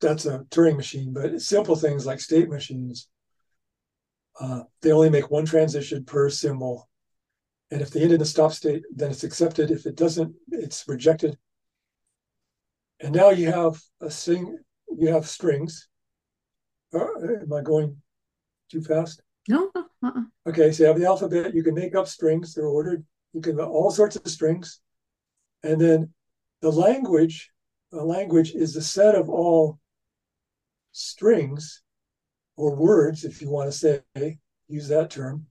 that's a Turing machine, but simple things like state machines, uh, they only make one transition per symbol. And if they end in a stop state, then it's accepted. If it doesn't, it's rejected. And now you have a sing, you have strings. Uh, am I going too fast? No. Uh-uh. Okay, so you have the alphabet. You can make up strings. They're ordered. You can all sorts of strings, and then the language. A language is the set of all strings or words, if you want to say, use that term,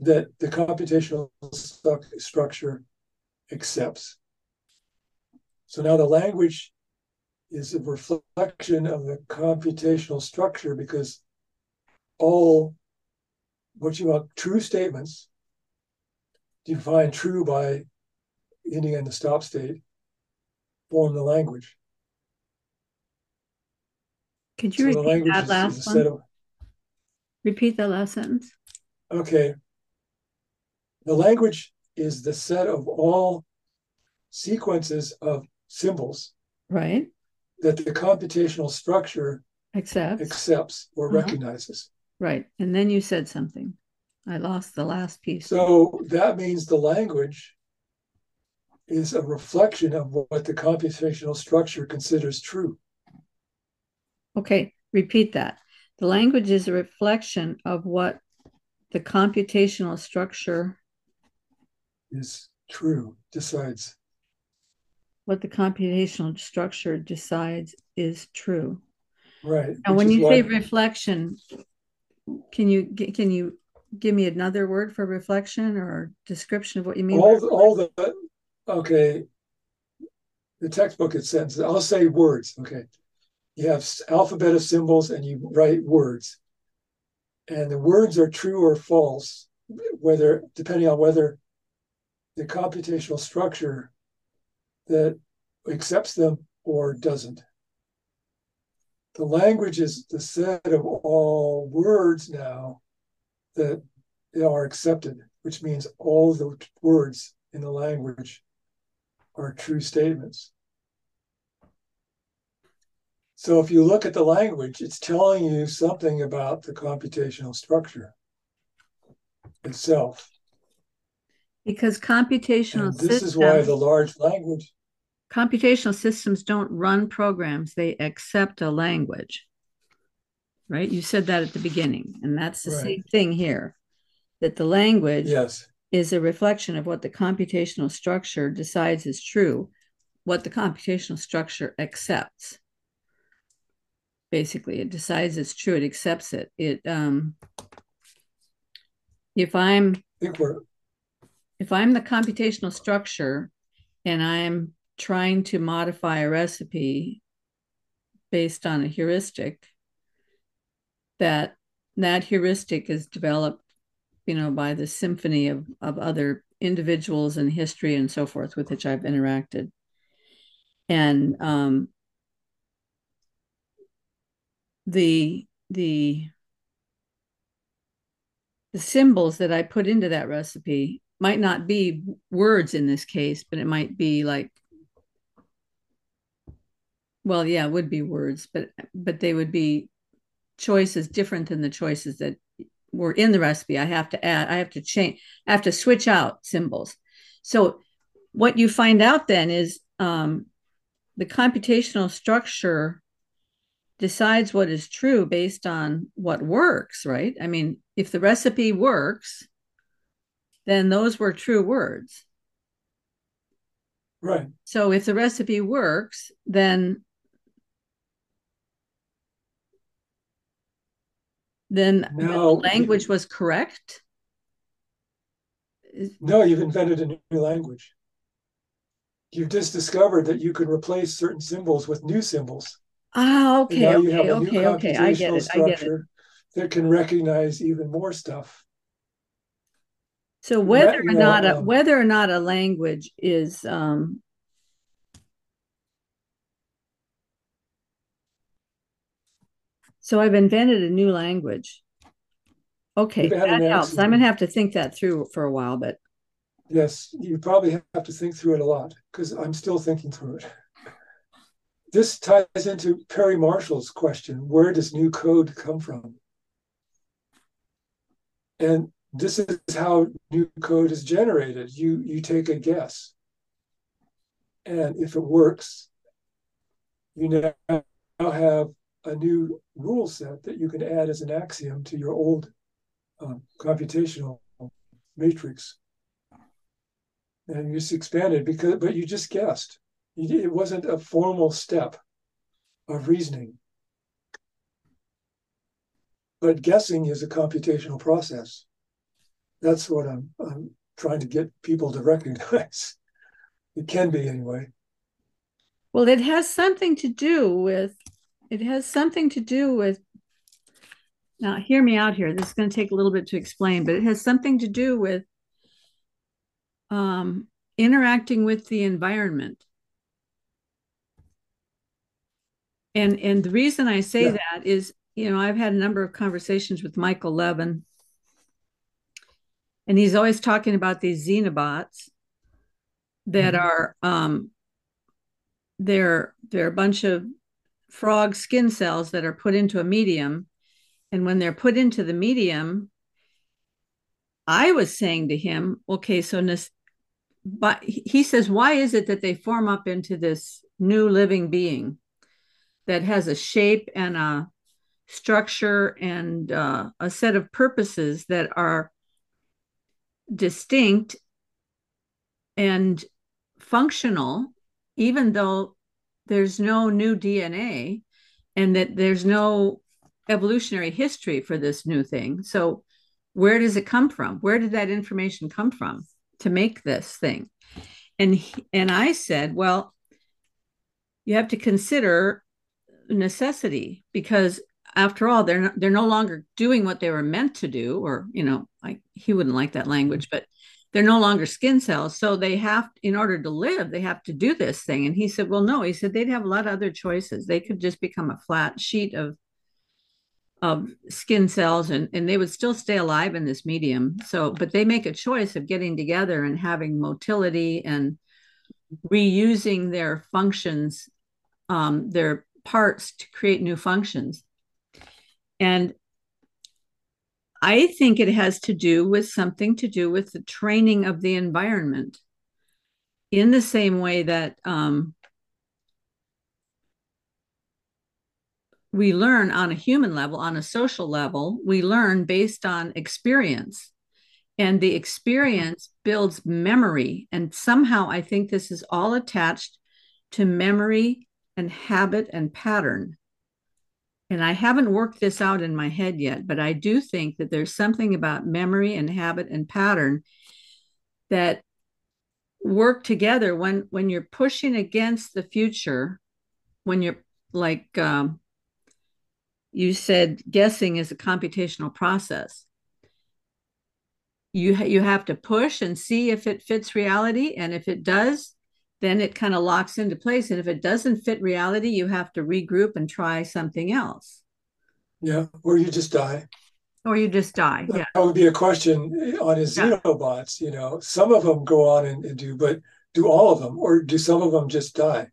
that the computational st- structure accepts. So now the language is a reflection of the computational structure because all what you want true statements defined true by ending in the stop state form the language. Could you so repeat that last one? Of, repeat that last sentence. Okay. The language is the set of all sequences of symbols. Right that the computational structure accepts accepts or uh-huh. recognizes. Right. And then you said something. I lost the last piece. So that means the language is a reflection of what the computational structure considers true. Okay, repeat that. The language is a reflection of what the computational structure is true, decides what the computational structure decides is true. Right. And when you say reflection, can you can you give me another word for reflection or description of what you mean? All the, all the okay. The textbook it sentences. I'll say words. Okay. You have alphabet of symbols and you write words. And the words are true or false, whether depending on whether the computational structure that accepts them or doesn't. The language is the set of all words now that are accepted, which means all the words in the language are true statements. So if you look at the language, it's telling you something about the computational structure itself. Because computational and this systems, is why the large language computational systems don't run programs, they accept a language. Right? You said that at the beginning, and that's the right. same thing here. That the language yes. is a reflection of what the computational structure decides is true, what the computational structure accepts. Basically, it decides it's true, it accepts it. It um if I'm if I'm the computational structure and I'm trying to modify a recipe based on a heuristic that that heuristic is developed, you know, by the symphony of, of other individuals and history and so forth with which I've interacted. And um, the the the symbols that I put into that recipe might not be words in this case, but it might be like well, yeah, would be words, but but they would be choices different than the choices that were in the recipe. I have to add, I have to change, I have to switch out symbols. So what you find out then is um, the computational structure decides what is true based on what works, right? I mean, if the recipe works, then those were true words. Right. So if the recipe works, then then the language was correct. No, you've invented a new language. You've just discovered that you can replace certain symbols with new symbols. Ah, okay, okay, have a new okay, okay. I get it. I get it. that can recognize even more stuff. So whether or not a um, whether or not a language is um so I've invented a new language. Okay, that helps. I'm gonna have to think that through for a while, but Yes, you probably have to think through it a lot because I'm still thinking through it. This ties into Perry Marshall's question where does new code come from? And this is how new code is generated. You you take a guess. And if it works, you now have a new rule set that you can add as an axiom to your old um, computational matrix and you just expanded because but you just guessed it wasn't a formal step of reasoning but guessing is a computational process that's what i'm, I'm trying to get people to [LAUGHS] recognize it can be anyway well, it has something to do with it has something to do with now hear me out here. This is going to take a little bit to explain, but it has something to do with um, interacting with the environment. And and the reason I say Yeah. that is, you know, I've had a number of conversations with Michael Levin, and he's always talking about these xenobots that Mhm. are um, they're they're a bunch of frog skin cells that are put into a medium, and when they're put into the medium, I was saying to him, okay, so nes- but he says, why is it that they form up into this new living being that has a shape and a structure and uh, a set of purposes that are distinct and functional, even though there's no new DNA and that there's no evolutionary history for this new thing. So, where does it come from? Where did that information come from to make this thing? And and I said, well, you have to consider necessity because after all they're not, they're no longer doing what they were meant to do or you know like he wouldn't like that language but they're no longer skin cells. So they have in order to live they have to do this thing. And he said well no he said they'd have a lot of other choices. They could just become a flat sheet of of skin cells and and they would still stay alive in this medium. So but they make a choice of getting together and having motility and reusing their functions um, their parts to create new functions. And I think it has to do with something to do with the training of the environment in the same way that um, we learn on a human level, on a social level, we learn based on experience. And the experience builds memory. And somehow I think this is all attached to memory and habit and pattern. And I haven't worked this out in my head yet, but I do think that there's something about memory and habit and pattern that work together when when you're pushing against the future, when you're like um, you said guessing is a computational process. You, you have to push and see if it fits reality. And if it does, then it kind of locks into place. And if it doesn't fit reality, you have to regroup and try something else. Yeah, or you just die. Or you just die. Yeah. That yeah. would be a question on his Yeah. xenobots. You know, some of them go on and, and do, but do all of them, or do some of them just die?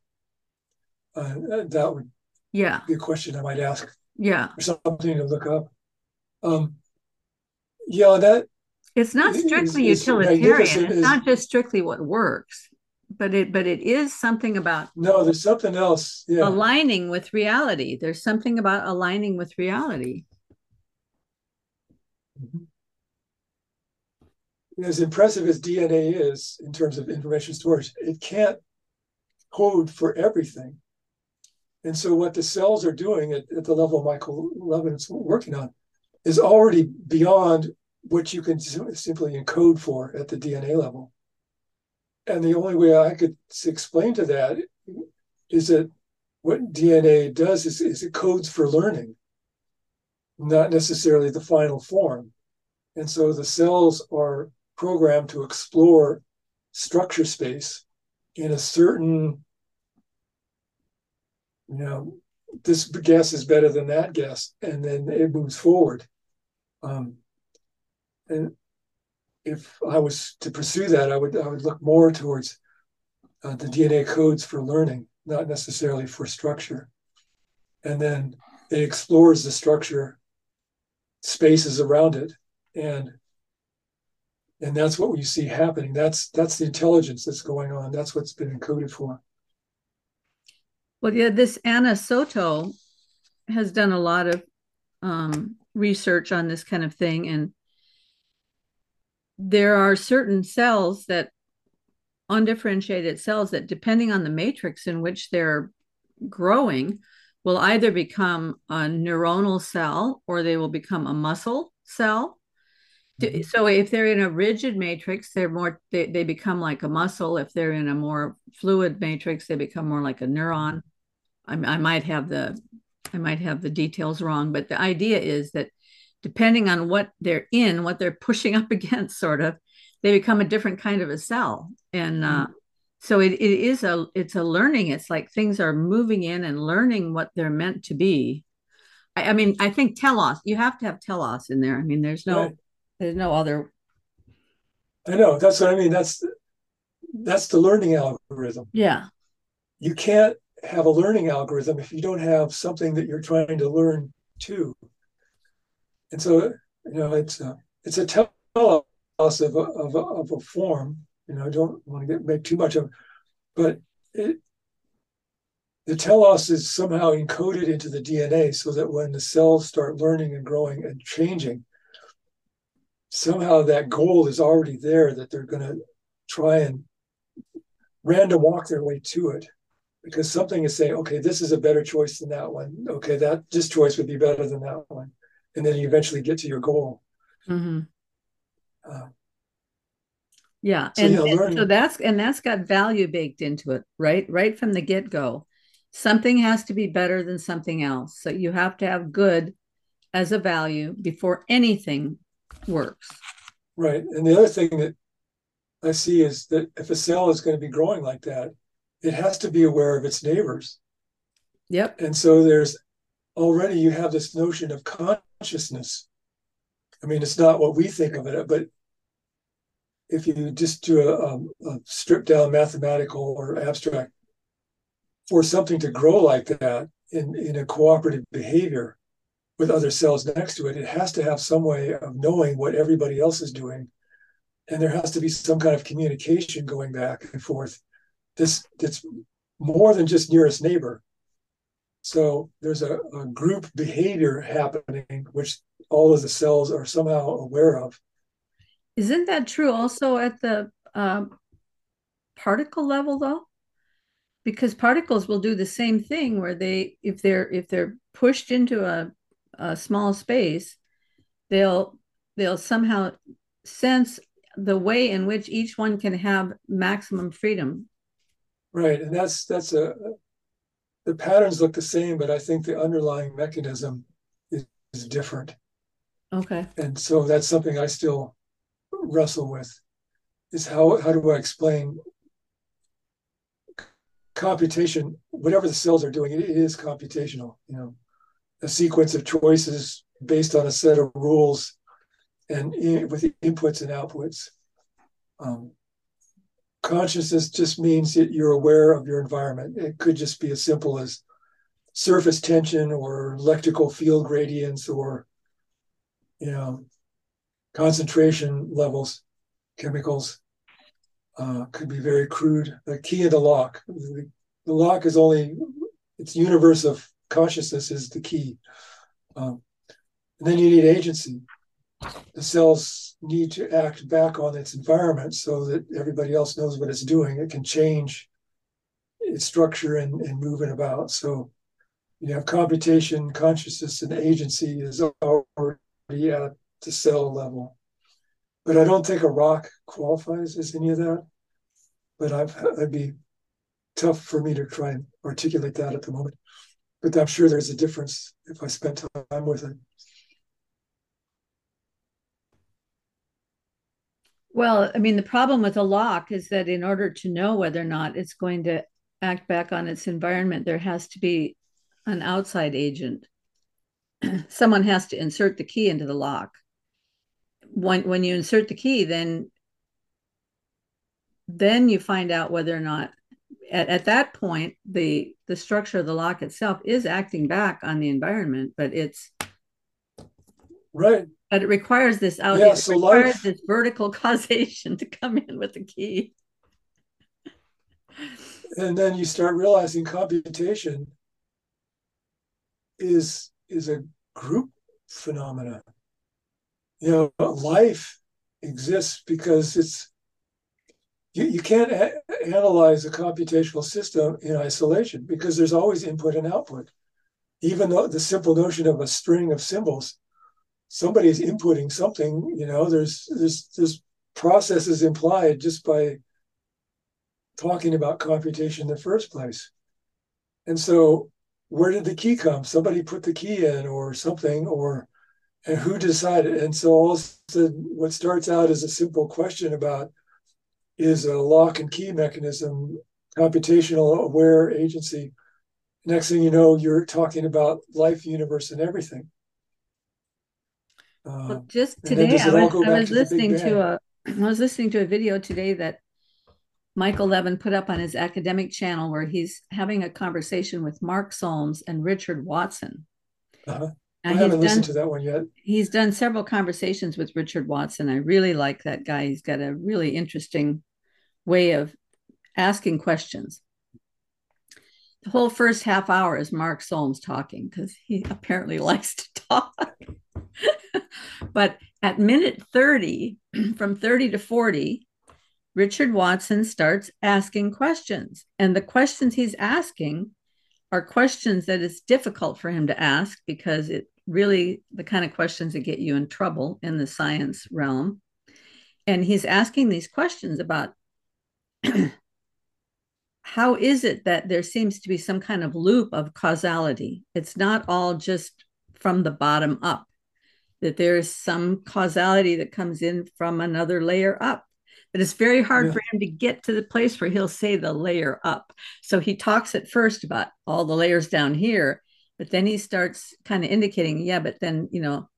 Uh, that would Yeah. be a question I might ask, Yeah. or something to look up. Um, yeah, that It's not strictly is utilitarian. It's not just strictly what works, but it but it is something about no, there's something else. Yeah, aligning with reality. There's something about aligning with reality. Mhm. as impressive as DNA is in terms of information storage, it can't code for everything. And so, what the cells are doing at, at the level Michael levin is working on is already beyond what you can sim- simply encode for at the DNA level. And the only way I could explain to that is that what DNA does is, is it codes for learning, not necessarily the final form. And so the cells are programmed to explore structure space in a certain, you know, this guess is better than that guess, and then it moves forward. Um, and if I was to pursue that, I would I would look more towards uh, the DNA codes for learning, not necessarily for structure. And then it explores the structure spaces around it, and and that's what we see happening. That's that's the intelligence that's going on. That's what's been encoded for. Well, yeah, this Ana Soto has done a lot of um, research on this kind of thing, and there are certain cells that undifferentiated cells that, depending on the matrix in which they're growing, will either become a neuronal cell or they will become a muscle cell. Mhm. So if they're in a rigid matrix, they're more they, they become like a muscle. If they're in a more fluid matrix, they become more like a neuron. I, I might have the I might have the details wrong, but the idea is that depending on what they're in, what they're pushing up [LAUGHS] against, sort of, they become a different kind of a cell. And uh, so it, it is a it's a learning. It's like things are moving in and learning what they're meant to be. I, I mean, I think telos. You have to have telos in there. I mean, there's no Right. there's no other. I know that's what I mean. That's that's the learning algorithm. Yeah. You can't have a learning algorithm if you don't have something that you're trying to learn too. And so you know it's a it's a telos of a, of a, of a form. You know, I don't want to get make too much of, it, but it the telos is somehow encoded into the DNA so that when the cells start learning and growing and changing, somehow that goal is already there that they're going to try and random walk their way to it because something is saying okay this is a better choice than that one okay that this choice would be better than that one and then you eventually get to your goal hmm uh, Yeah, So, and, yeah, and so that's and that's got value baked into it, right? Right from the get go. Something has to be better than something else. So you have to have good as a value before anything works. right and the other thing that i see is that if a cell is going to be growing like that it has to be aware of its neighbors Yep. and so there's already you have this notion of consciousness. I mean it's not what we think of it but if you just do a, um, a stripped down mathematical or abstract for something to grow like that in, in a cooperative behavior with other cells next to it it has to have some way of knowing what everybody else is doing. And there has to be some kind of communication going back and forth this that's more than just nearest neighbor so there's a, a group behavior happening, which all of the cells are somehow aware of. Isn't that true also at the um, particle level though? Because particles will do the same thing where they if they're if they're pushed into a, a small space, they'll they'll somehow sense the way in which each one can have maximum freedom. Right. And that's that's a the patterns look the same, but I think the underlying mechanism is different. Okay. And so that's something I still wrestle with is how how do I explain computation, whatever the cells are doing, it is computational, you know, a sequence of choices based on a set of rules and in, with inputs and outputs. Um, consciousness just means that you're aware of your environment. It could just be as simple as surface tension or electrical field gradients or you know concentration levels chemicals uh, could be very crude. The key of the lock the, the, lock is only its universe of consciousness is the key. Um, and then you need agency the cells need to act back on its environment so that everybody else knows what it's doing it can change its structure and, and it about so you have computation, consciousness, and agency is already at the cell level. But I don't think a rock qualifies as any of that. But I've, it'd be tough for me to try and articulate that at the moment. But I'm sure there's a difference if I spent time with it. Well, I mean, the problem with a lock is that in order to know whether or not it's going to act back on its environment, there has to be an outside agent. [CLEARS THROAT] Someone has to insert the key into the lock. When when you insert the key, then then you find out whether or not at, at that point the the structure of the lock itself is acting back on the environment, but it's right. But it requires this out. Yeah, it so requires life, this vertical [LAUGHS] causation to come in with the key. And then you start realizing computation is is a group phenomena. You know, life exists because it's you, you can't a- analyze a computational system in isolation because there's always input and output. Even though the simple notion of a string of symbols, somebody's inputting something, you know, there's there's there's processes implied just by talking about computation in the first place. And so where did the key come? Somebody put the key in or something, or and who decided? And so all what starts out as a simple question about is a lock and key mechanism, computational aware agency. Next thing you know, you're talking about life, universe, and everything. Well, Um, just today, I was, I was to listening to a I was listening to a video today that Michael Levin put up on his academic channel where he's having a conversation with Mark Solms and Richard Watson. Uh-huh. I haven't done listened to that one yet. he's done several conversations with Richard Watson. I really like that guy. He's got a really interesting way of asking questions. The whole first half hour is Mark Solms talking because he apparently [LAUGHS] likes to talk. [LAUGHS] but at minute 30, [CLEARS THROAT] from 30 to 40, Richard Watson starts asking questions. And the questions he's asking are questions that it's difficult for him to ask because it really the kind of questions that get you in trouble in the science realm. And he's asking these questions about [CLEARS THROAT] how is it that there seems to be some kind of loop of causality? It's not all just from the bottom up, that there's some causality that comes in from another layer up. But it's very hard Yeah. for him to get to the place where he'll say the layer up. So he talks at first about all the layers down here, but then he starts kind of indicating, yeah, but then, you know,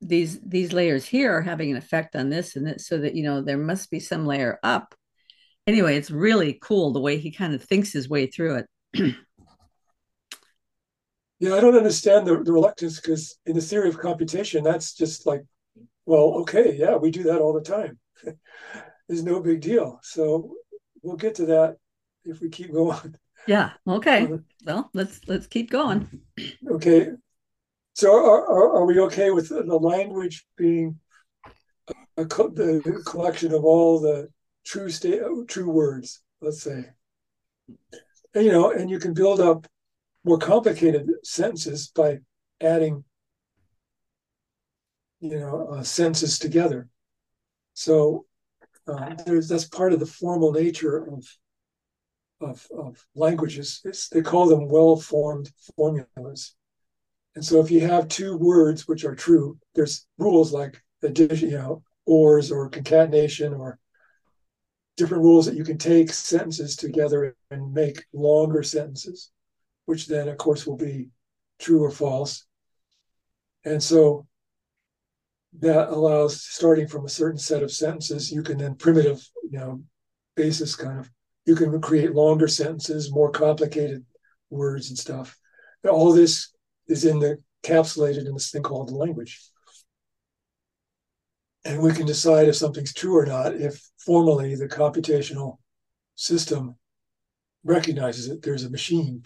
these these layers here are having an effect on this and this so that you know there must be some layer up anyway it's really cool the way he kind of thinks his way through it [CLEARS THROAT] Yeah, I don't understand the, the reluctance because in the theory of computation, that's just like, well, okay, yeah, we do that all the time. [LAUGHS] There's no big deal. So we'll get to that if we keep going. yeah okay [LAUGHS] well let's let's keep going Okay. So are, are, are we okay with the language being a, co- the collection of all the true state, true words, let's say? And, you know, and you can build up more complicated sentences by adding, you know, uh, sentences together. So uh, that's part of the formal nature of of, of languages. It's, they call them well-formed formulas. And so if you have two words which are true, there's rules like addition, you know, ors or concatenation or different rules that you can take sentences together and make longer sentences, which then of course will be true or false. And so that allows starting from a certain set of sentences, you can then primitive, you know, basis kind of, you can create longer sentences, more complicated words and stuff. All this is in the encapsulated in this thing called the language. And we can decide if something's true or not if formally the computational system recognizes it. There's a machine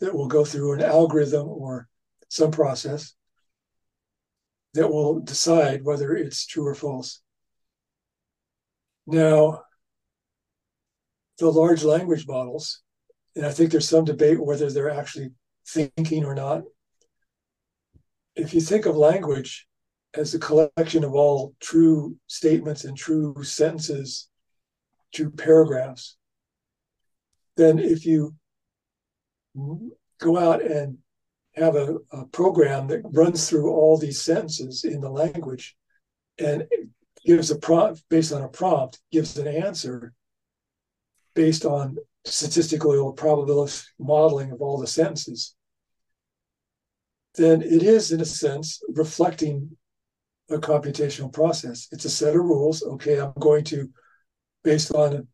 that will go through an algorithm or some process that will decide whether it's true or false. Now, the large language models, and I think there's some debate whether they're actually thinking or not. If you think of language as a collection of all true statements and true sentences, true paragraphs, then if you go out and have a, a, program that runs through all these sentences in the language and gives a prompt based on a prompt, gives an answer based on statistical or probabilistic modeling of all the sentences, then it is, in a sense, reflecting a computational process. It's a set of rules. Okay, I'm going to, based on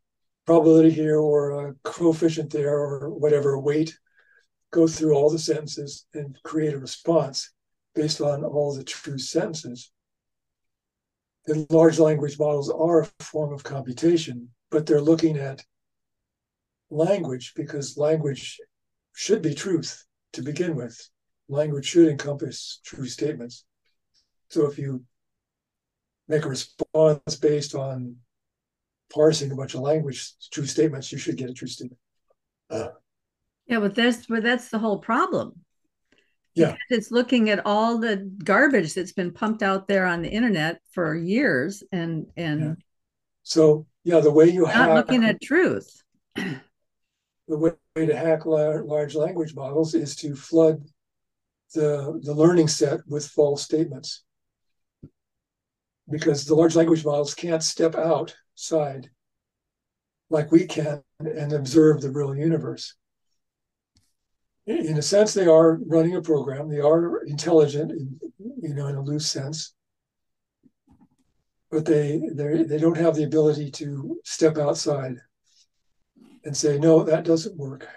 probability here or a coefficient there or whatever weight, go through all the sentences and create a response based on all the true sentences. The large language models are a form of computation, but they're looking at language because language should be truth to begin with. Language should encompass true statements. So if you make a response based on parsing a bunch of language true statements, you should get a true statement. Uh, yeah, but that's but that's the whole problem. Yeah. Because it's looking at all the garbage that's been pumped out there on the internet for years and and yeah. so yeah, the way you not hack, looking at truth. [CLEARS THROAT] the way to hack large language models is to flood the the learning set with false statements because the large language models can't step outside like we can and observe the real universe in a sense, they are running a program. They are intelligent, in, you know, in a loose sense, but they they they don't have the ability to step outside and say, "No, that doesn't work."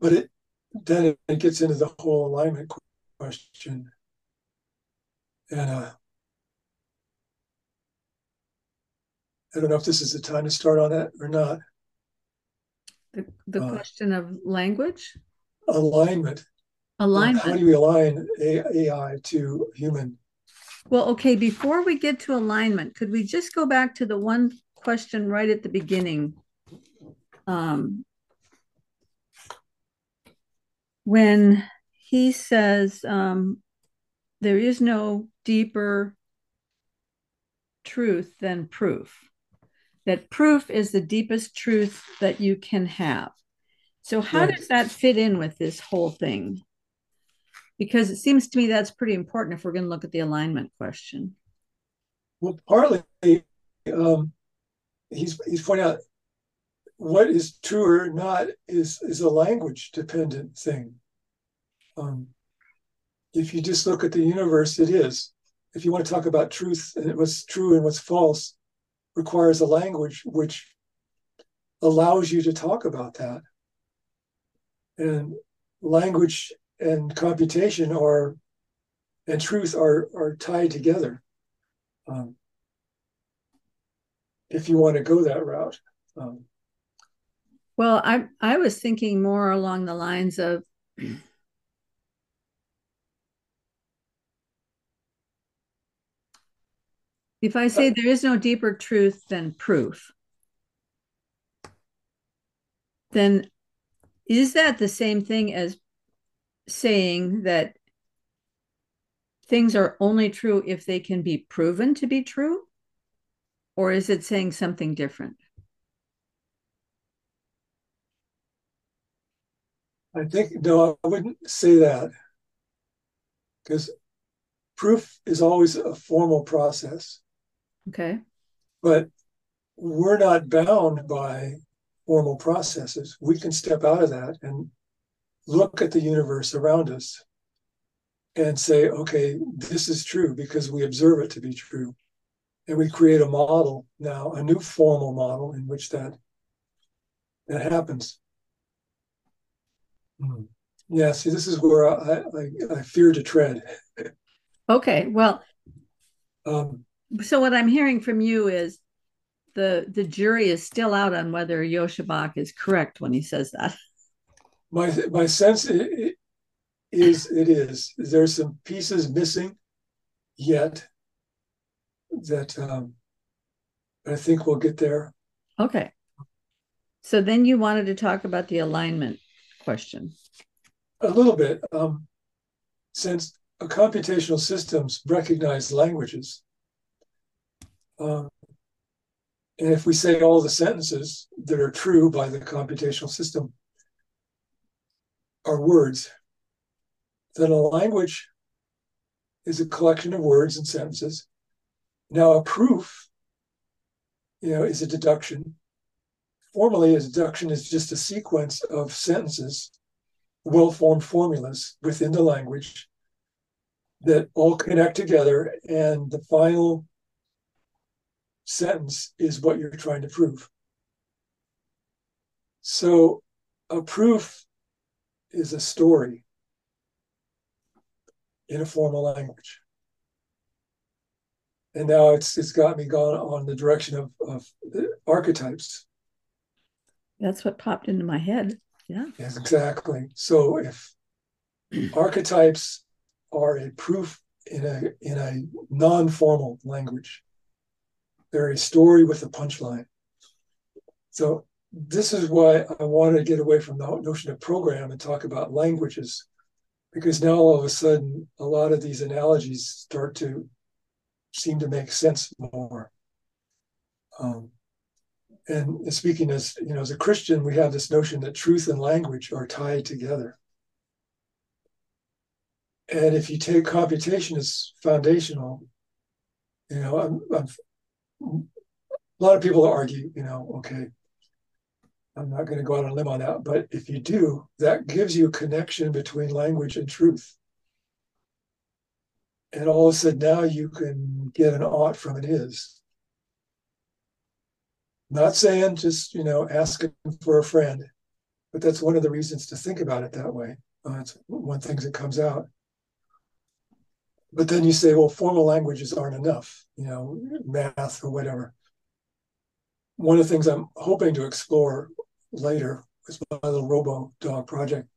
But it then it gets into the whole alignment question, and uh, I don't know if this is the time to start on that or not. The, the Uh, question of language Alignment. Alignment. How do we align AI to human? Well, okay, before we get to alignment, could we just go back to the one question right at the beginning? Um, when he says um, there is no deeper truth than proof, that proof is the deepest truth that you can have. So, how Right. does that fit in with this whole thing? Because it seems to me that's pretty important if we're going to look at the alignment question. Well, partly, um, he's he's pointing out what is true or not is is a language dependent thing. Um, if you just look at the universe, it is. If you want to talk about truth and what's true and what's false, requires a language which allows you to talk about that. And language and computation are and truth are are tied together. Um, if you want to go that route. Um, Well, I I was thinking more along the lines of if I say there is no deeper truth than proof, then is that the same thing as saying that things are only true if they can be proven to be true? Or is it saying something different? I think no, I wouldn't say that because proof is always a formal process. Okay. But we're not bound by formal processes. We can step out of that and look at the universe around us and say, okay, this is true because we observe it to be true. And we create a model now, a new formal model in which that that happens. Hmm. Yeah, see, this is where I, I, I fear to tread. Okay, well, Um, so what I'm hearing from you is the the jury is still out on whether Joscha Bach is correct when he says that. my my sense i- i- is it is there's some pieces missing yet that um, I think we'll get there. Okay. So then you wanted to talk about the alignment question. A little bit, um, since computational systems recognize languages, um, and if we say all the sentences that are true by the computational system are words, then a language is a collection of words and sentences. Now, a proof, you know, is a deduction. Formally, a deduction is just a sequence of sentences well-formed formulas within the language that all connect together and the final sentence is what you're trying to prove so a proof is a story in a formal language and now it's it's got me gone on the direction of, of archetypes That's what popped into my head. Yeah. Yes, exactly. So if [CLEARS THROAT] archetypes are a proof in a in a non-formal language, they're a story with a punchline. So this is why I wanted to get away from the notion of program and talk about languages, because now all of a sudden a lot of these analogies start to seem to make sense more. Um, and speaking as you know as a christian we have this notion that truth and language are tied together and if you take computation as foundational you know I'm, I'm, a lot of people argue you know okay i'm not going to go out on a limb on that but if you do that gives you a connection between language and truth and all of a sudden now you can get an ought from an is not saying just, you know, asking for a friend, but that's one of the reasons to think about it that way. Uh, one thing that comes out. But then you say, well, formal languages aren't enough, you know, math or whatever. One of the things I'm hoping to explore later with my little robo dog project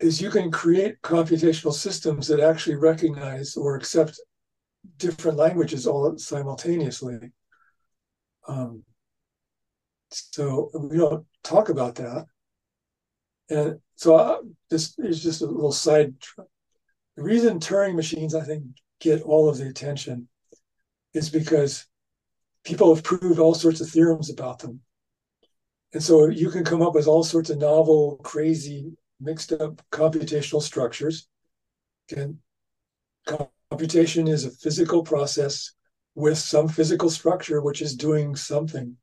is you can create computational systems that actually recognize or accept different languages all simultaneously. Um, so we don't talk about that. And so I, this is just a little side. The reason Turing machines, I think, get all of the attention is because people have proved all sorts of theorems about them. And so you can come up with all sorts of novel, crazy, mixed up computational structures. And computation is a physical process with some physical structure which is doing something.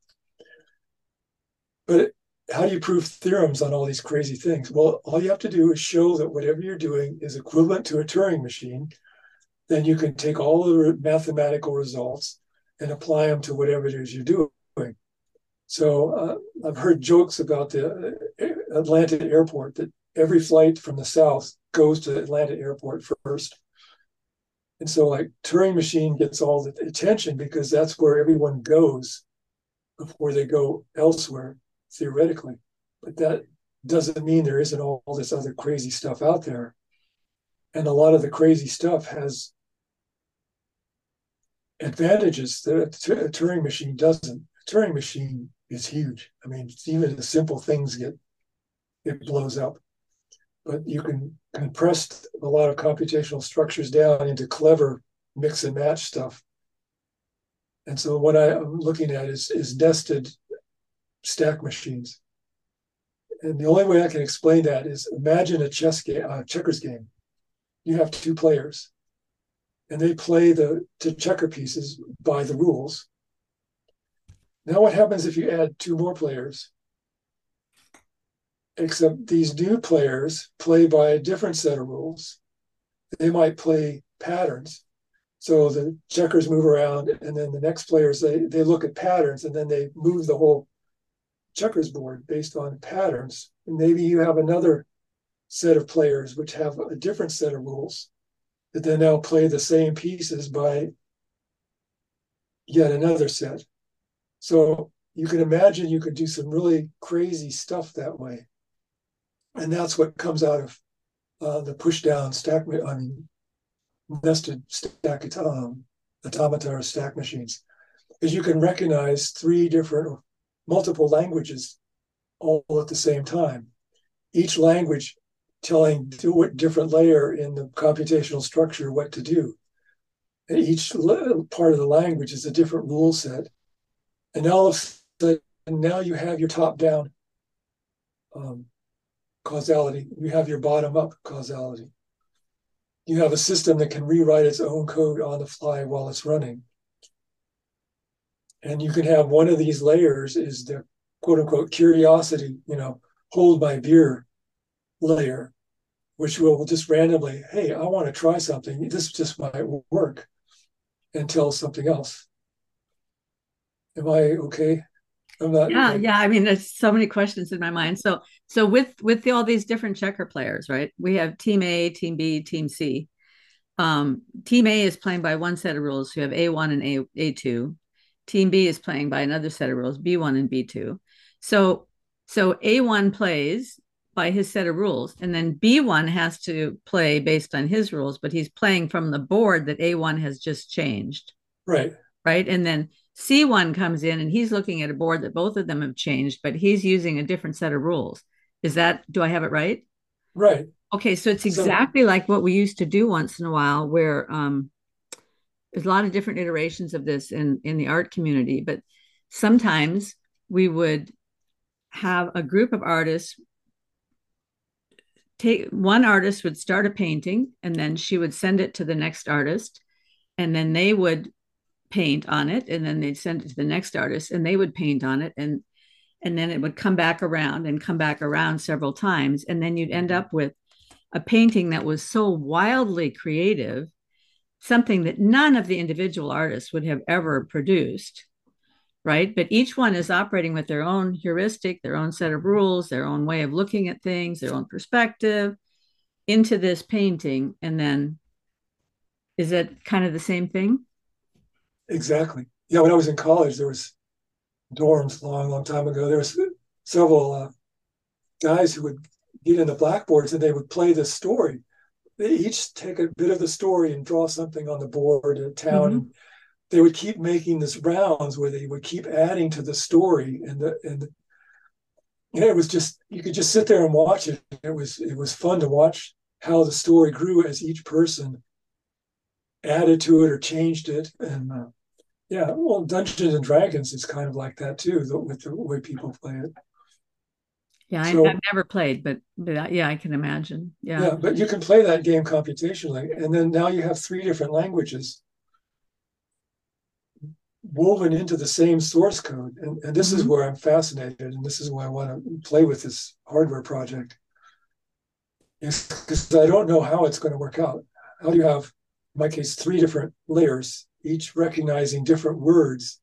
But how do you prove theorems on all these crazy things? Well, all you have to do is show that whatever you're doing is equivalent to a Turing machine. Then you can take all the mathematical results and apply them to whatever it is you're doing. So uh, I've heard jokes about the uh, Atlanta airport that every flight from the south goes to Atlanta airport first. And so, like, Turing Machine gets all the attention because that's where everyone goes before they go elsewhere, theoretically. But that doesn't mean there isn't all, all this other crazy stuff out there. And a lot of the crazy stuff has advantages that a Turing machine doesn't. A Turing machine is huge. I mean, even the simple things get it blows up but you can compress a lot of computational structures down into clever mix and match stuff. And so what I, am looking at is, is nested stack machines. and the only way I can explain that is imagine a chess game, a checkers game. You have two players, and they play the to checker pieces by the rules. Now, what happens if you add two more players? Except these new players play by a different set of rules. They might play patterns. So the checkers move around, and then the next players they they look at patterns, and then they move the whole checkers board based on patterns. And maybe you have another set of players which have a different set of rules that then now play the same pieces by yet another set. So you can imagine you could do some really crazy stuff that way. And that's what comes out of uh, the push down stack, I mean, nested stack um, automata or stack machines, is you can recognize three different multiple languages all at the same time. Each language telling to different layer in the computational structure what to do. And each part of the language is a different rule set. And all of a sudden, now you have your top down um, causality, you have your bottom up causality. You have a system that can rewrite its own code on the fly while it's running. And you can have one of these layers is the quote unquote curiosity, you know, hold my beer layer, which will just randomly, hey, I want to try something. This just might work and tell something else. Am I okay? I'm not. Yeah, yeah. I mean, there's so many questions in my mind. So, so with with the, all these different checker players, right? We have Team A, Team B, Team C. Um, team A is playing by one set of rules. You have A1 and A A2. Team B is playing by another set of rules, B1 and B2. So so A1 plays by his set of rules, and then B1 has to play based on his rules, but he's playing from the board that A1 has just changed. Right. Right. And then C1 comes in and he's looking at a board that both of them have changed, but he's using a different set of rules. Is that, do I have it right? Right. Okay. So it's exactly so, like what we used to do once in a while, where um, there's a lot of different iterations of this in in the art community but sometimes we would have a group of artists take one artist would start a painting and then she would send it to the next artist and then they would paint on it and then they'd send it to the next artist and they would paint on it and and then it would come back around and come back around several times. And then you'd end mm-hmm. up with a painting that was so wildly creative something that none of the individual artists would have ever produced right? But each one is operating with their own heuristic their own set of rules their own way of looking at things their own perspective into this painting. And then is it kind of the same thing? Exactly. Yeah when i was in college there was dorms long long time ago. There was several uh, guys who would get in the blackboards and they would play this story they each take a bit of the story and draw something on the board in town mm-hmm. they would keep making this rounds where they would keep adding to the story and the and the, yeah, it was just you could just sit there and watch it. It was it was fun to watch how the story grew as each person added to it or changed it. And uh, yeah, well, Dungeons and Dragons is kind of like that too, the, with the way people play it. Yeah, so, I, have never played, but but yeah, I can imagine. Yeah. Yeah, but you can play that game computationally, and then now you have three different languages woven into the same source code, and, and this mm-hmm. is where I'm fascinated, and this is why I want to play with this hardware project. Is because I don't know how it's going to work out. How do you have, in my case, three different layers, each recognizing different words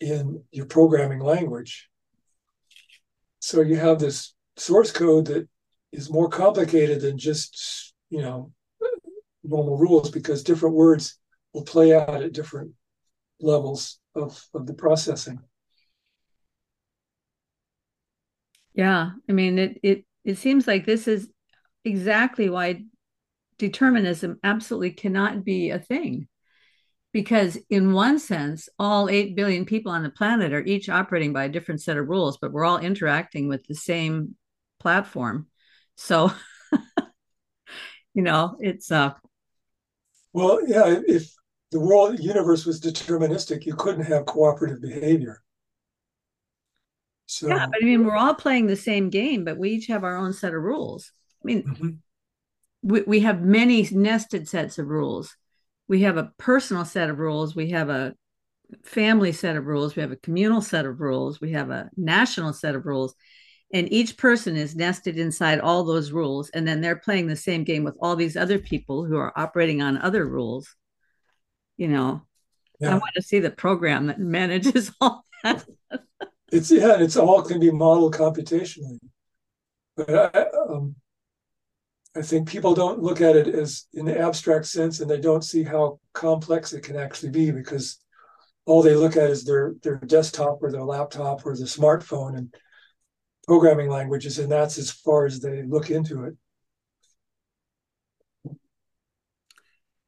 in your programming language? So you have this source code that is more complicated than just you know normal rules because different words will play out at different levels of, of the processing. Yeah i mean it it it seems like this is exactly why determinism absolutely cannot be a thing because in one sense all 8 billion people on the planet are each operating by a different set of rules but we're all interacting with the same platform so [LAUGHS] you know it's uh well yeah if the world universe was deterministic you couldn't have cooperative behavior So yeah, but I mean, we're all playing the same game, but we each have our own set of rules. I mean, Mhm. we, we have many nested sets of rules. We have a personal set of rules. We have a family set of rules. We have a communal set of rules. We have a national set of rules. And each person is nested inside all those rules. And then they're playing the same game with all these other people who are operating on other rules. You know, I want to see the program that manages [LAUGHS] all that. it's yeah, it's all can be modeled computationally. But I, um, I think people don't look at it as in the abstract sense, and they don't see how complex it can actually be because all they look at is their their desktop or their laptop or their smartphone and programming languages, and that's as far as they look into it.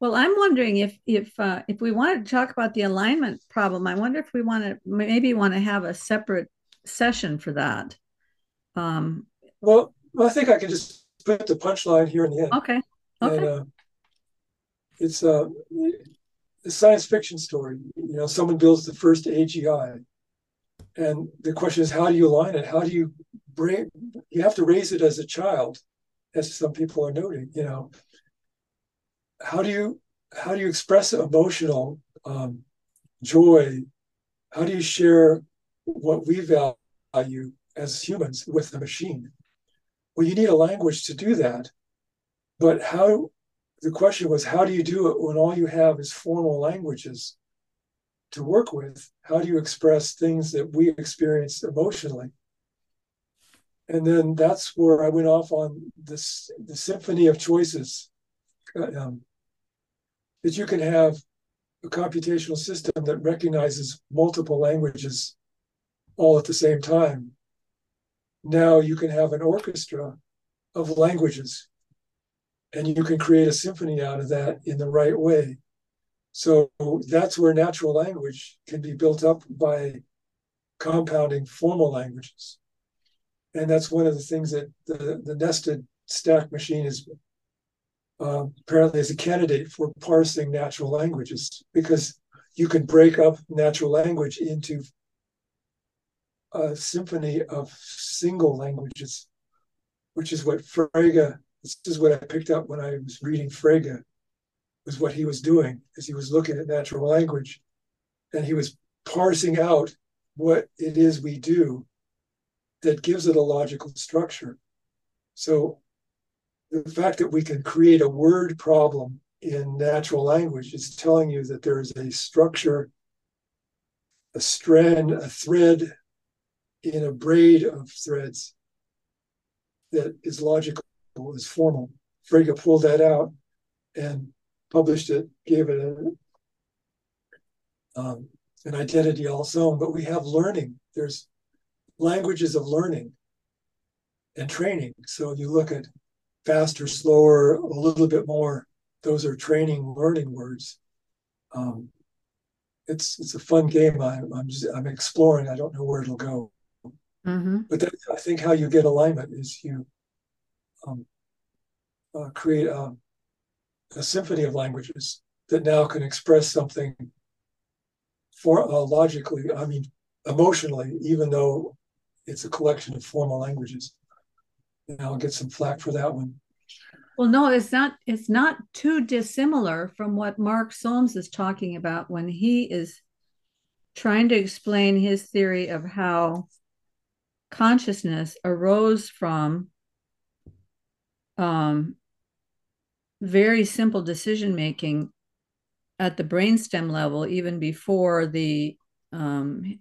Well, I'm wondering if if uh, if we wanted to talk about the alignment problem, I wonder if we want to maybe want to have a separate session for that. Um, Well, I think I can just put the punchline here in the end. okay, And okay, uh, it's uh, a science fiction story. You know, someone builds the first AGI, and the question is, how do you align it? How do you bring? You have to raise it as a child, as some people are noting. You know, how do you how do you express emotional um, joy? How do you share what we value as humans with the machine? Well, you need a language to do that. But how the question was, how do you do it when all you have is formal languages to work with? How do you express things that we experience emotionally? And then that's where I went off on this the symphony of choices. Um, that you can have a computational system that recognizes multiple languages all at the same time. Now you can have an orchestra of languages and you can create a symphony out of that in the right way. So that's where natural language can be built up by compounding formal languages. And that's one of the things that the, the nested stack machine is uh, apparently is a candidate for parsing natural languages because you can break up natural language into a symphony of single languages, which is what Frege, this is what I picked up when I was reading Frege, was what he was doing, is he was looking at natural language and he was parsing out what it is we do that gives it a logical structure. So the fact that we can create a word problem in natural language is telling you that there is a structure, a strand, a thread in a braid of threads that is logical, is formal. Frege pulled that out and published it, gave it a, um, an identity all its own. But we have learning. There's languages of learning and training. So you look at faster, slower, a little bit more. Those are training, learning words. Um, it's it's a fun game. I, I'm just, I'm exploring. I don't know where it'll go. Mm-hmm. But that, I think how you get alignment is you um, uh, create a, a, symphony of languages that now can express something for uh, logically. I mean, emotionally, even though it's a collection of formal languages. And I'll get some flack for that one. Well, no, it's not. It's not too dissimilar from what Mark Solms is talking about when he is trying to explain his theory of how consciousness arose from um, very simple decision making at the brainstem level, even before the um,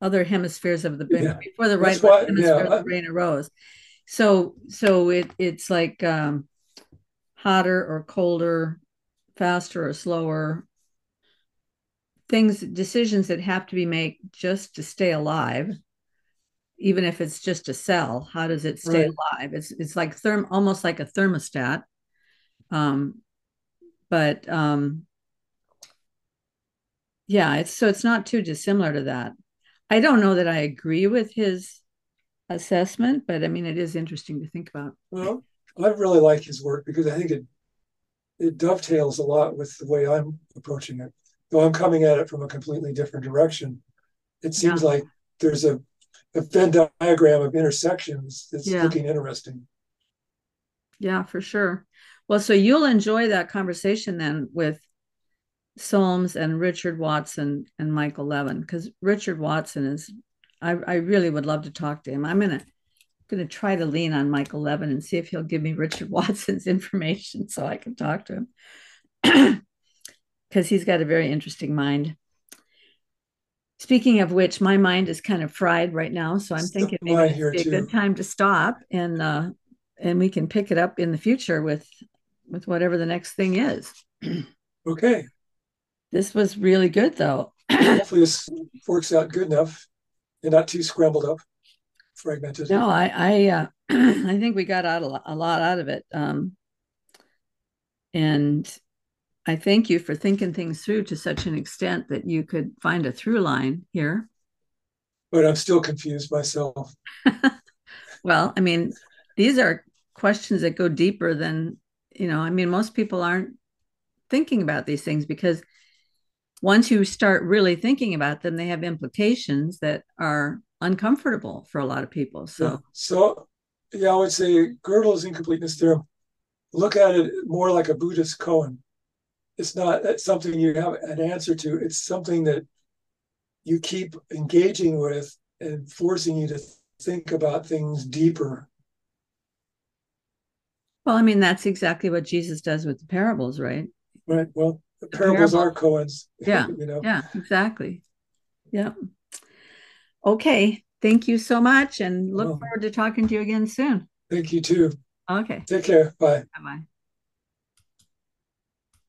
other hemispheres of the brain yeah. before the right why, hemisphere yeah, of the brain arose. So so it it's like um, hotter or colder, faster or slower things decisions that have to be made just to stay alive even if it's just a cell how does it stay right. alive it's it's like therm almost like a thermostat um but um yeah it's so it's not too dissimilar to that I don't know that I agree with his assessment, but I mean, it is interesting to think about. Well, I really like his work because I think it it dovetails a lot with the way I'm approaching it. Though I'm coming at it from a completely different direction. It seems like there's a, a Venn diagram of intersections that's Yeah. looking interesting. Yeah, for sure. Well, so you'll enjoy that conversation then with Solms and Richard Watson and Michael Levin because Richard Watson is I, I really would love to talk to him. I'm gonna gonna try to lean on Michael Levin and see if he'll give me Richard [LAUGHS] Watson's information so I can talk to him. [CLEARS THROAT] Because he's got a very interesting mind. Speaking of which, my mind is kind of fried right now, so I'm So thinking maybe it's a good time to stop and uh, and we can pick it up in the future with with whatever the next thing is. [CLEARS THROAT] Okay, This was really good though. hopefully this works out good enough and not too scrambled up, fragmented. No, I I uh, [CLEARS THROAT] I think we got out a lot, a lot out of it. Um, and I thank you for thinking things through to such an extent that you could find a through line here. But I'm still confused myself. [LAUGHS] Well, I mean, these are questions that go deeper than, you know, I mean, most people aren't thinking about these things because once you start really thinking about them, they have implications that are uncomfortable for a lot of people. So, Yeah. So, yeah, I would say Gödel's incompleteness theorem. Look at it more like a Buddhist koan. It's not uh, something you have an answer to. It's something that you keep engaging with and forcing you to think about things deeper. well, I mean, that's exactly what Jesus does with the parables, right? Right. Well, the parables parable- are koans. [LAUGHS] Yeah, You know. Yeah, exactly. Yeah. Okay. Thank you so much and look Well- forward to talking to you again soon. Thank you too. Okay. Take care. Bye. Bye bye.